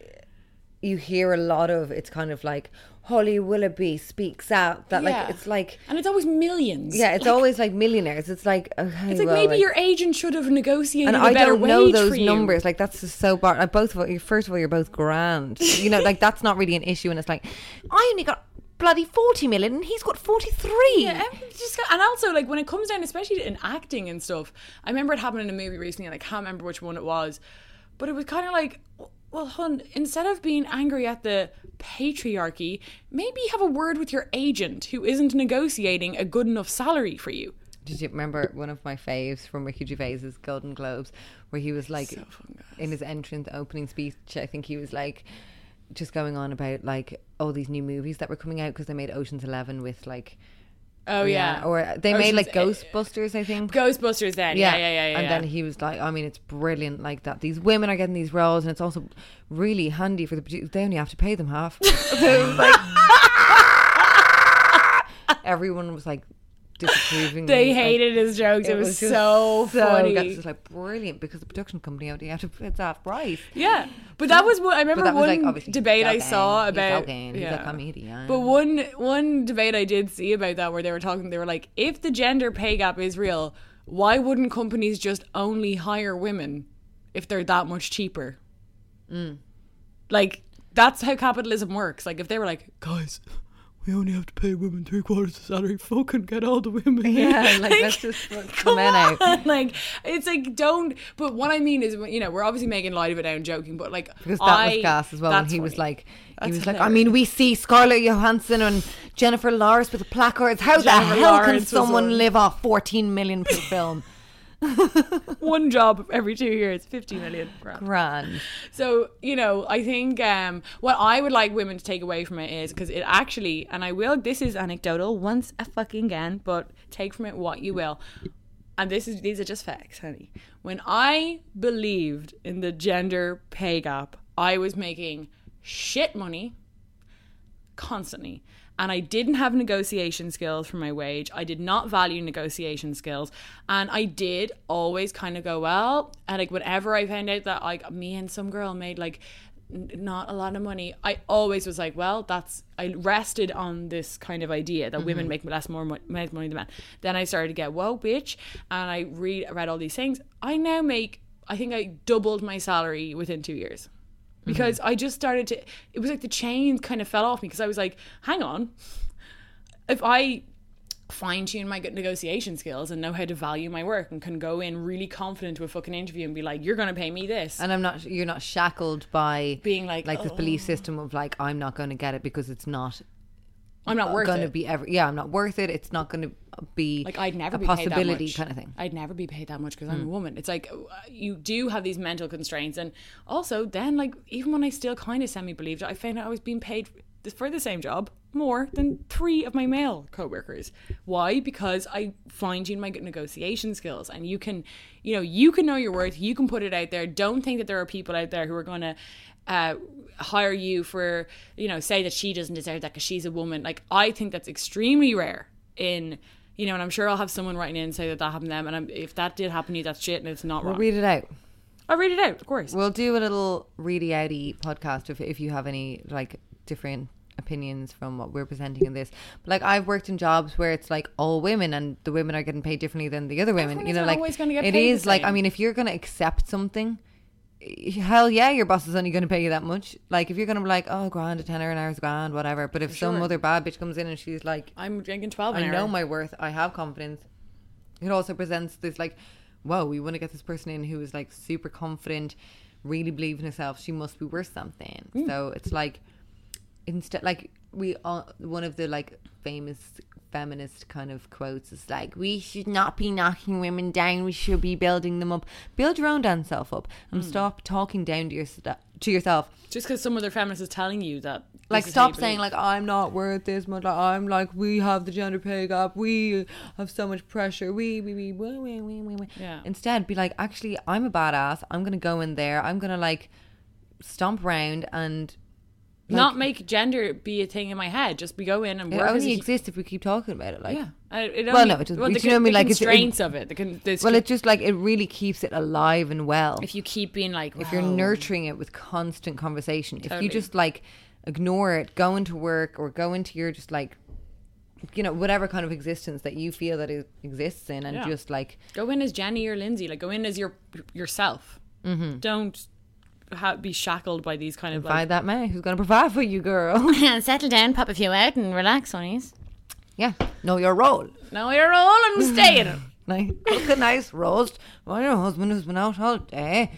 you hear a lot of it's kind of like Holly Willoughby speaks out that Yeah. like it's like and it's always millions. Yeah it's Like, always like millionaires. It's like okay it's like well, maybe your agent should have negotiated and a I better don't know those numbers. Like that's just so bar like, both of you first of all you're both grand. You know like that's not really an issue and it's like I only got bloody 40 million and he's got 43 Yeah, just got, and also like when it comes down, especially in acting and stuff. I remember it happened in a movie recently, and I can't remember which one it was, but it was kind of like, well, hun, instead of being angry at the patriarchy, maybe have a word with your agent who isn't negotiating a good enough salary for you. Did you remember one of my faves from Ricky Gervais's Golden Globes, where he was like, in his entrance opening speech, I think he was like, just going on about like all these new movies that were coming out because they made Ocean's Eleven with like, Oh yeah, or they made like eh, Ghostbusters, I think. Ghostbusters. Then yeah, yeah, yeah, yeah. And yeah. then he was like, I mean, it's brilliant like that. These women are getting these roles, and it's also really handy for the producers. They only have to pay them half. so like, everyone was like disapproving. they like, hated his jokes. It, was, just so, funny. That's just like brilliant because the production company only had to it's half price. Yeah, but that was what I remember. was, like, one debate I saw about. joking. He's a comedian. But one one debate I did see about that where they were talking, they were like, if the gender pay gap is real, why wouldn't companies just only hire women if they're that much cheaper? Mm. Like that's how capitalism works. Like if they were like, guys. We only have to pay women three quarters of the salary. Fucking get all the women. Yeah, like, let's just the come men out. on. Like it's like don't. But what I mean is, you know, we're obviously making light of it now and joking, but like Because that I- was gas as well. And he was funny. like, he That's was like, I mean, we see Scarlett Johansson and Jennifer Lawrence with placards. How Jennifer the hell Lawrence can someone live off 14 million per film? one job every two years, fifty million. Grand. Grand. So you know, I think um, what I would like women to take away from it is because it actually, and I will. This is anecdotal once a fucking again, but take from it what you will. And this is these are just facts, honey. When I believed in the gender pay gap, I was making shit money constantly. And I didn't have negotiation skills for my wage. I did not value negotiation skills. And I did always kind of go, well, and like whenever I found out that like me and some girl made like n- not a lot of money, I always was like, well, that's I rested on this kind of idea that women mm-hmm. make less more mo- less money than men. Then I started to get, whoa, bitch, and I read read all these things. I now make I think I doubled my salary within two years because I just started to. It was like the chains kind of fell off me because I was like, hang on, if I fine tune my negotiation skills and know how to value my work and can go in really confident to a fucking interview and be like, you're gonna pay me this. And I'm not, you're not shackled by Being like, like this "Oh." belief system of like, I'm not going to get it because it's not I'm not worth going to be ever, yeah, I'm not worth it. It's not going to be like I'd never a be paid that possibility much. kind of thing. I'd never be paid that much because I'm a woman. It's like uh, you do have these mental constraints, and also then like even when I still kind of semi believed it, I found out I was being paid for the same job more than three of my male coworkers. Why? Because I fine tune my negotiation skills, and you can, you know, you can know your worth. You can put it out there. Don't think that there are people out there who are going to uh, hire you for, you know, say that she doesn't deserve that because she's a woman. Like I think that's extremely rare in. You know, and I'm sure I'll have someone writing in and say that that happened to them. And I'm, if that did happen to you, that's shit, and it's not Well, wrong. read it out. I'll read it out, of course. We'll do a little really outy podcast if if you have any like different opinions from what we're presenting in this. But like I've worked in jobs where it's like all women and the women are getting paid differently than the other women. Everyone you know, like always gonna get it is like I mean if you're gonna accept something hell yeah, your boss is only going to pay you that much. Like, if you're going to be like, oh, grand, a tenner an hour's grand, whatever. But if some Sure. other bad bitch comes in and she's like, I'm drinking 12 an I hour. know my worth. I have confidence. It also presents this like, whoa, we want to get this person in who is like super confident, really believe in herself. She must be worth something. Mm. So it's like, instead, like we all one of the like famous feminist kind of quotes is like, we should not be knocking women down. We should be building them up. Build your own damn self up and Mm. stop talking down to your to yourself. Just because some other feminist is telling you that. Like this is how you stop saying like I'm not worth this much. Like I'm like we have the gender pay gap. We have so much pressure. We we we we we we we. Yeah. Instead, be like actually I'm a badass. I'm gonna go in there. I'm gonna like stomp around and like, not make gender be a thing in my head. Just be go in and It work. as only exists if we keep talking about it. Like yeah. It Well, no, it doesn't. Well, the, you know what I mean? the Like, it's- it- constraints of it. The, con- the well, it just like it really keeps it alive and well. if you keep being like, if you're nurturing it with constant conversation if you just like ignore it go into work or go into your just like you know whatever kind of existence that you feel that it exists in and Yeah. just like go in as Jenny or Lindsay. Like go in as your yourself. Mm-hmm. Don't ha- be shackled by these kind of find like. that man who's gonna provide for you girl Settle down, pop a few out, and relax, honeys. yeah know your role No, you're all and stay in it. like cook a nice roast while your husband has been out all day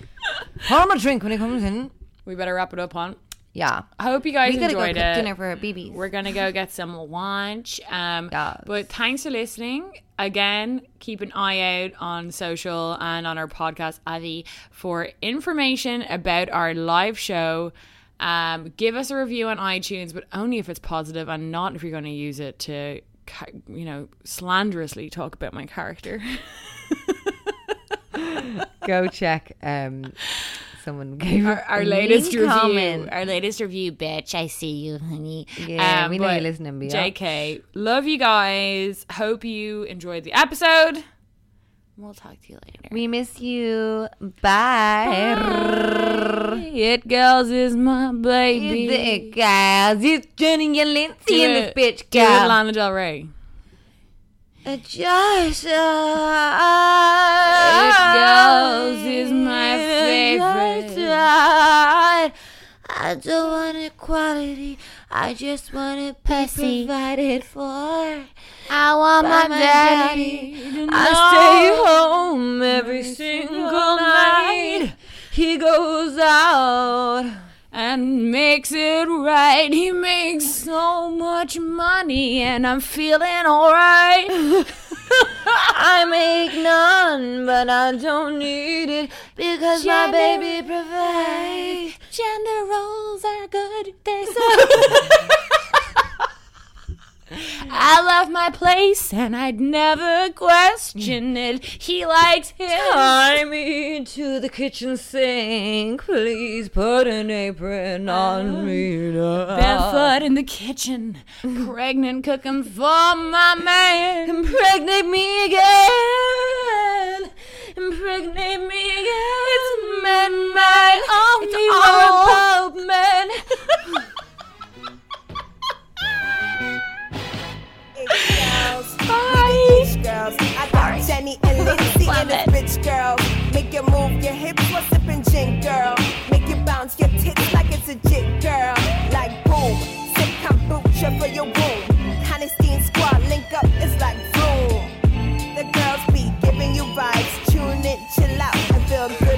pour him a drink when he comes in We better wrap it up on. Yeah I hope you guys we gotta go enjoyed cook it. dinner for our babies We're gonna go get some lunch. Um, Yes. But thanks for listening. Again, keep an eye out on social and on our podcast, Avi, for information about our live show. Um, give us a review on iTunes, but only if it's positive and not if you're going to use it to, you know, slanderously talk about my character. go check um someone gave our our latest review. comment. Our latest review, Bitch, I see you, honey. yeah um, we know you're listening Bea. JK, love you guys. Hope you enjoyed the episode. We'll talk to you later. We miss you. Bye. It girls is my baby. It, guys. It's Jenny and Lindsay in this bitch, guys. Lana Del Rey. Just uh, It girls is my favorite. I don't want equality. I just want to be Pussy. provided for. I want By my daddy. I stay home every single night. He goes out. And makes it right. He makes so much money, and I'm feeling alright. I make none, but I don't need it because my baby provides. Gender roles are good. They're so. I love my place, and I'd never question hmm. it. He likes his. Tie me to the kitchen sink. Please put an apron on me now. Barefoot in the kitchen, pregnant, cooking for my man. Impregnate me again. Impregnate me again. It's men, men, only it's all about men. Jenny and Lindsay and this bitch girl. Make you move your hips while sipping gin, girl. Make you bounce your tits like it's a jit, girl. Like boom, sip kombucha for your womb. Honesty squad link up, it's like boom. The girls be giving you vibes. Tune in, chill out, and feel good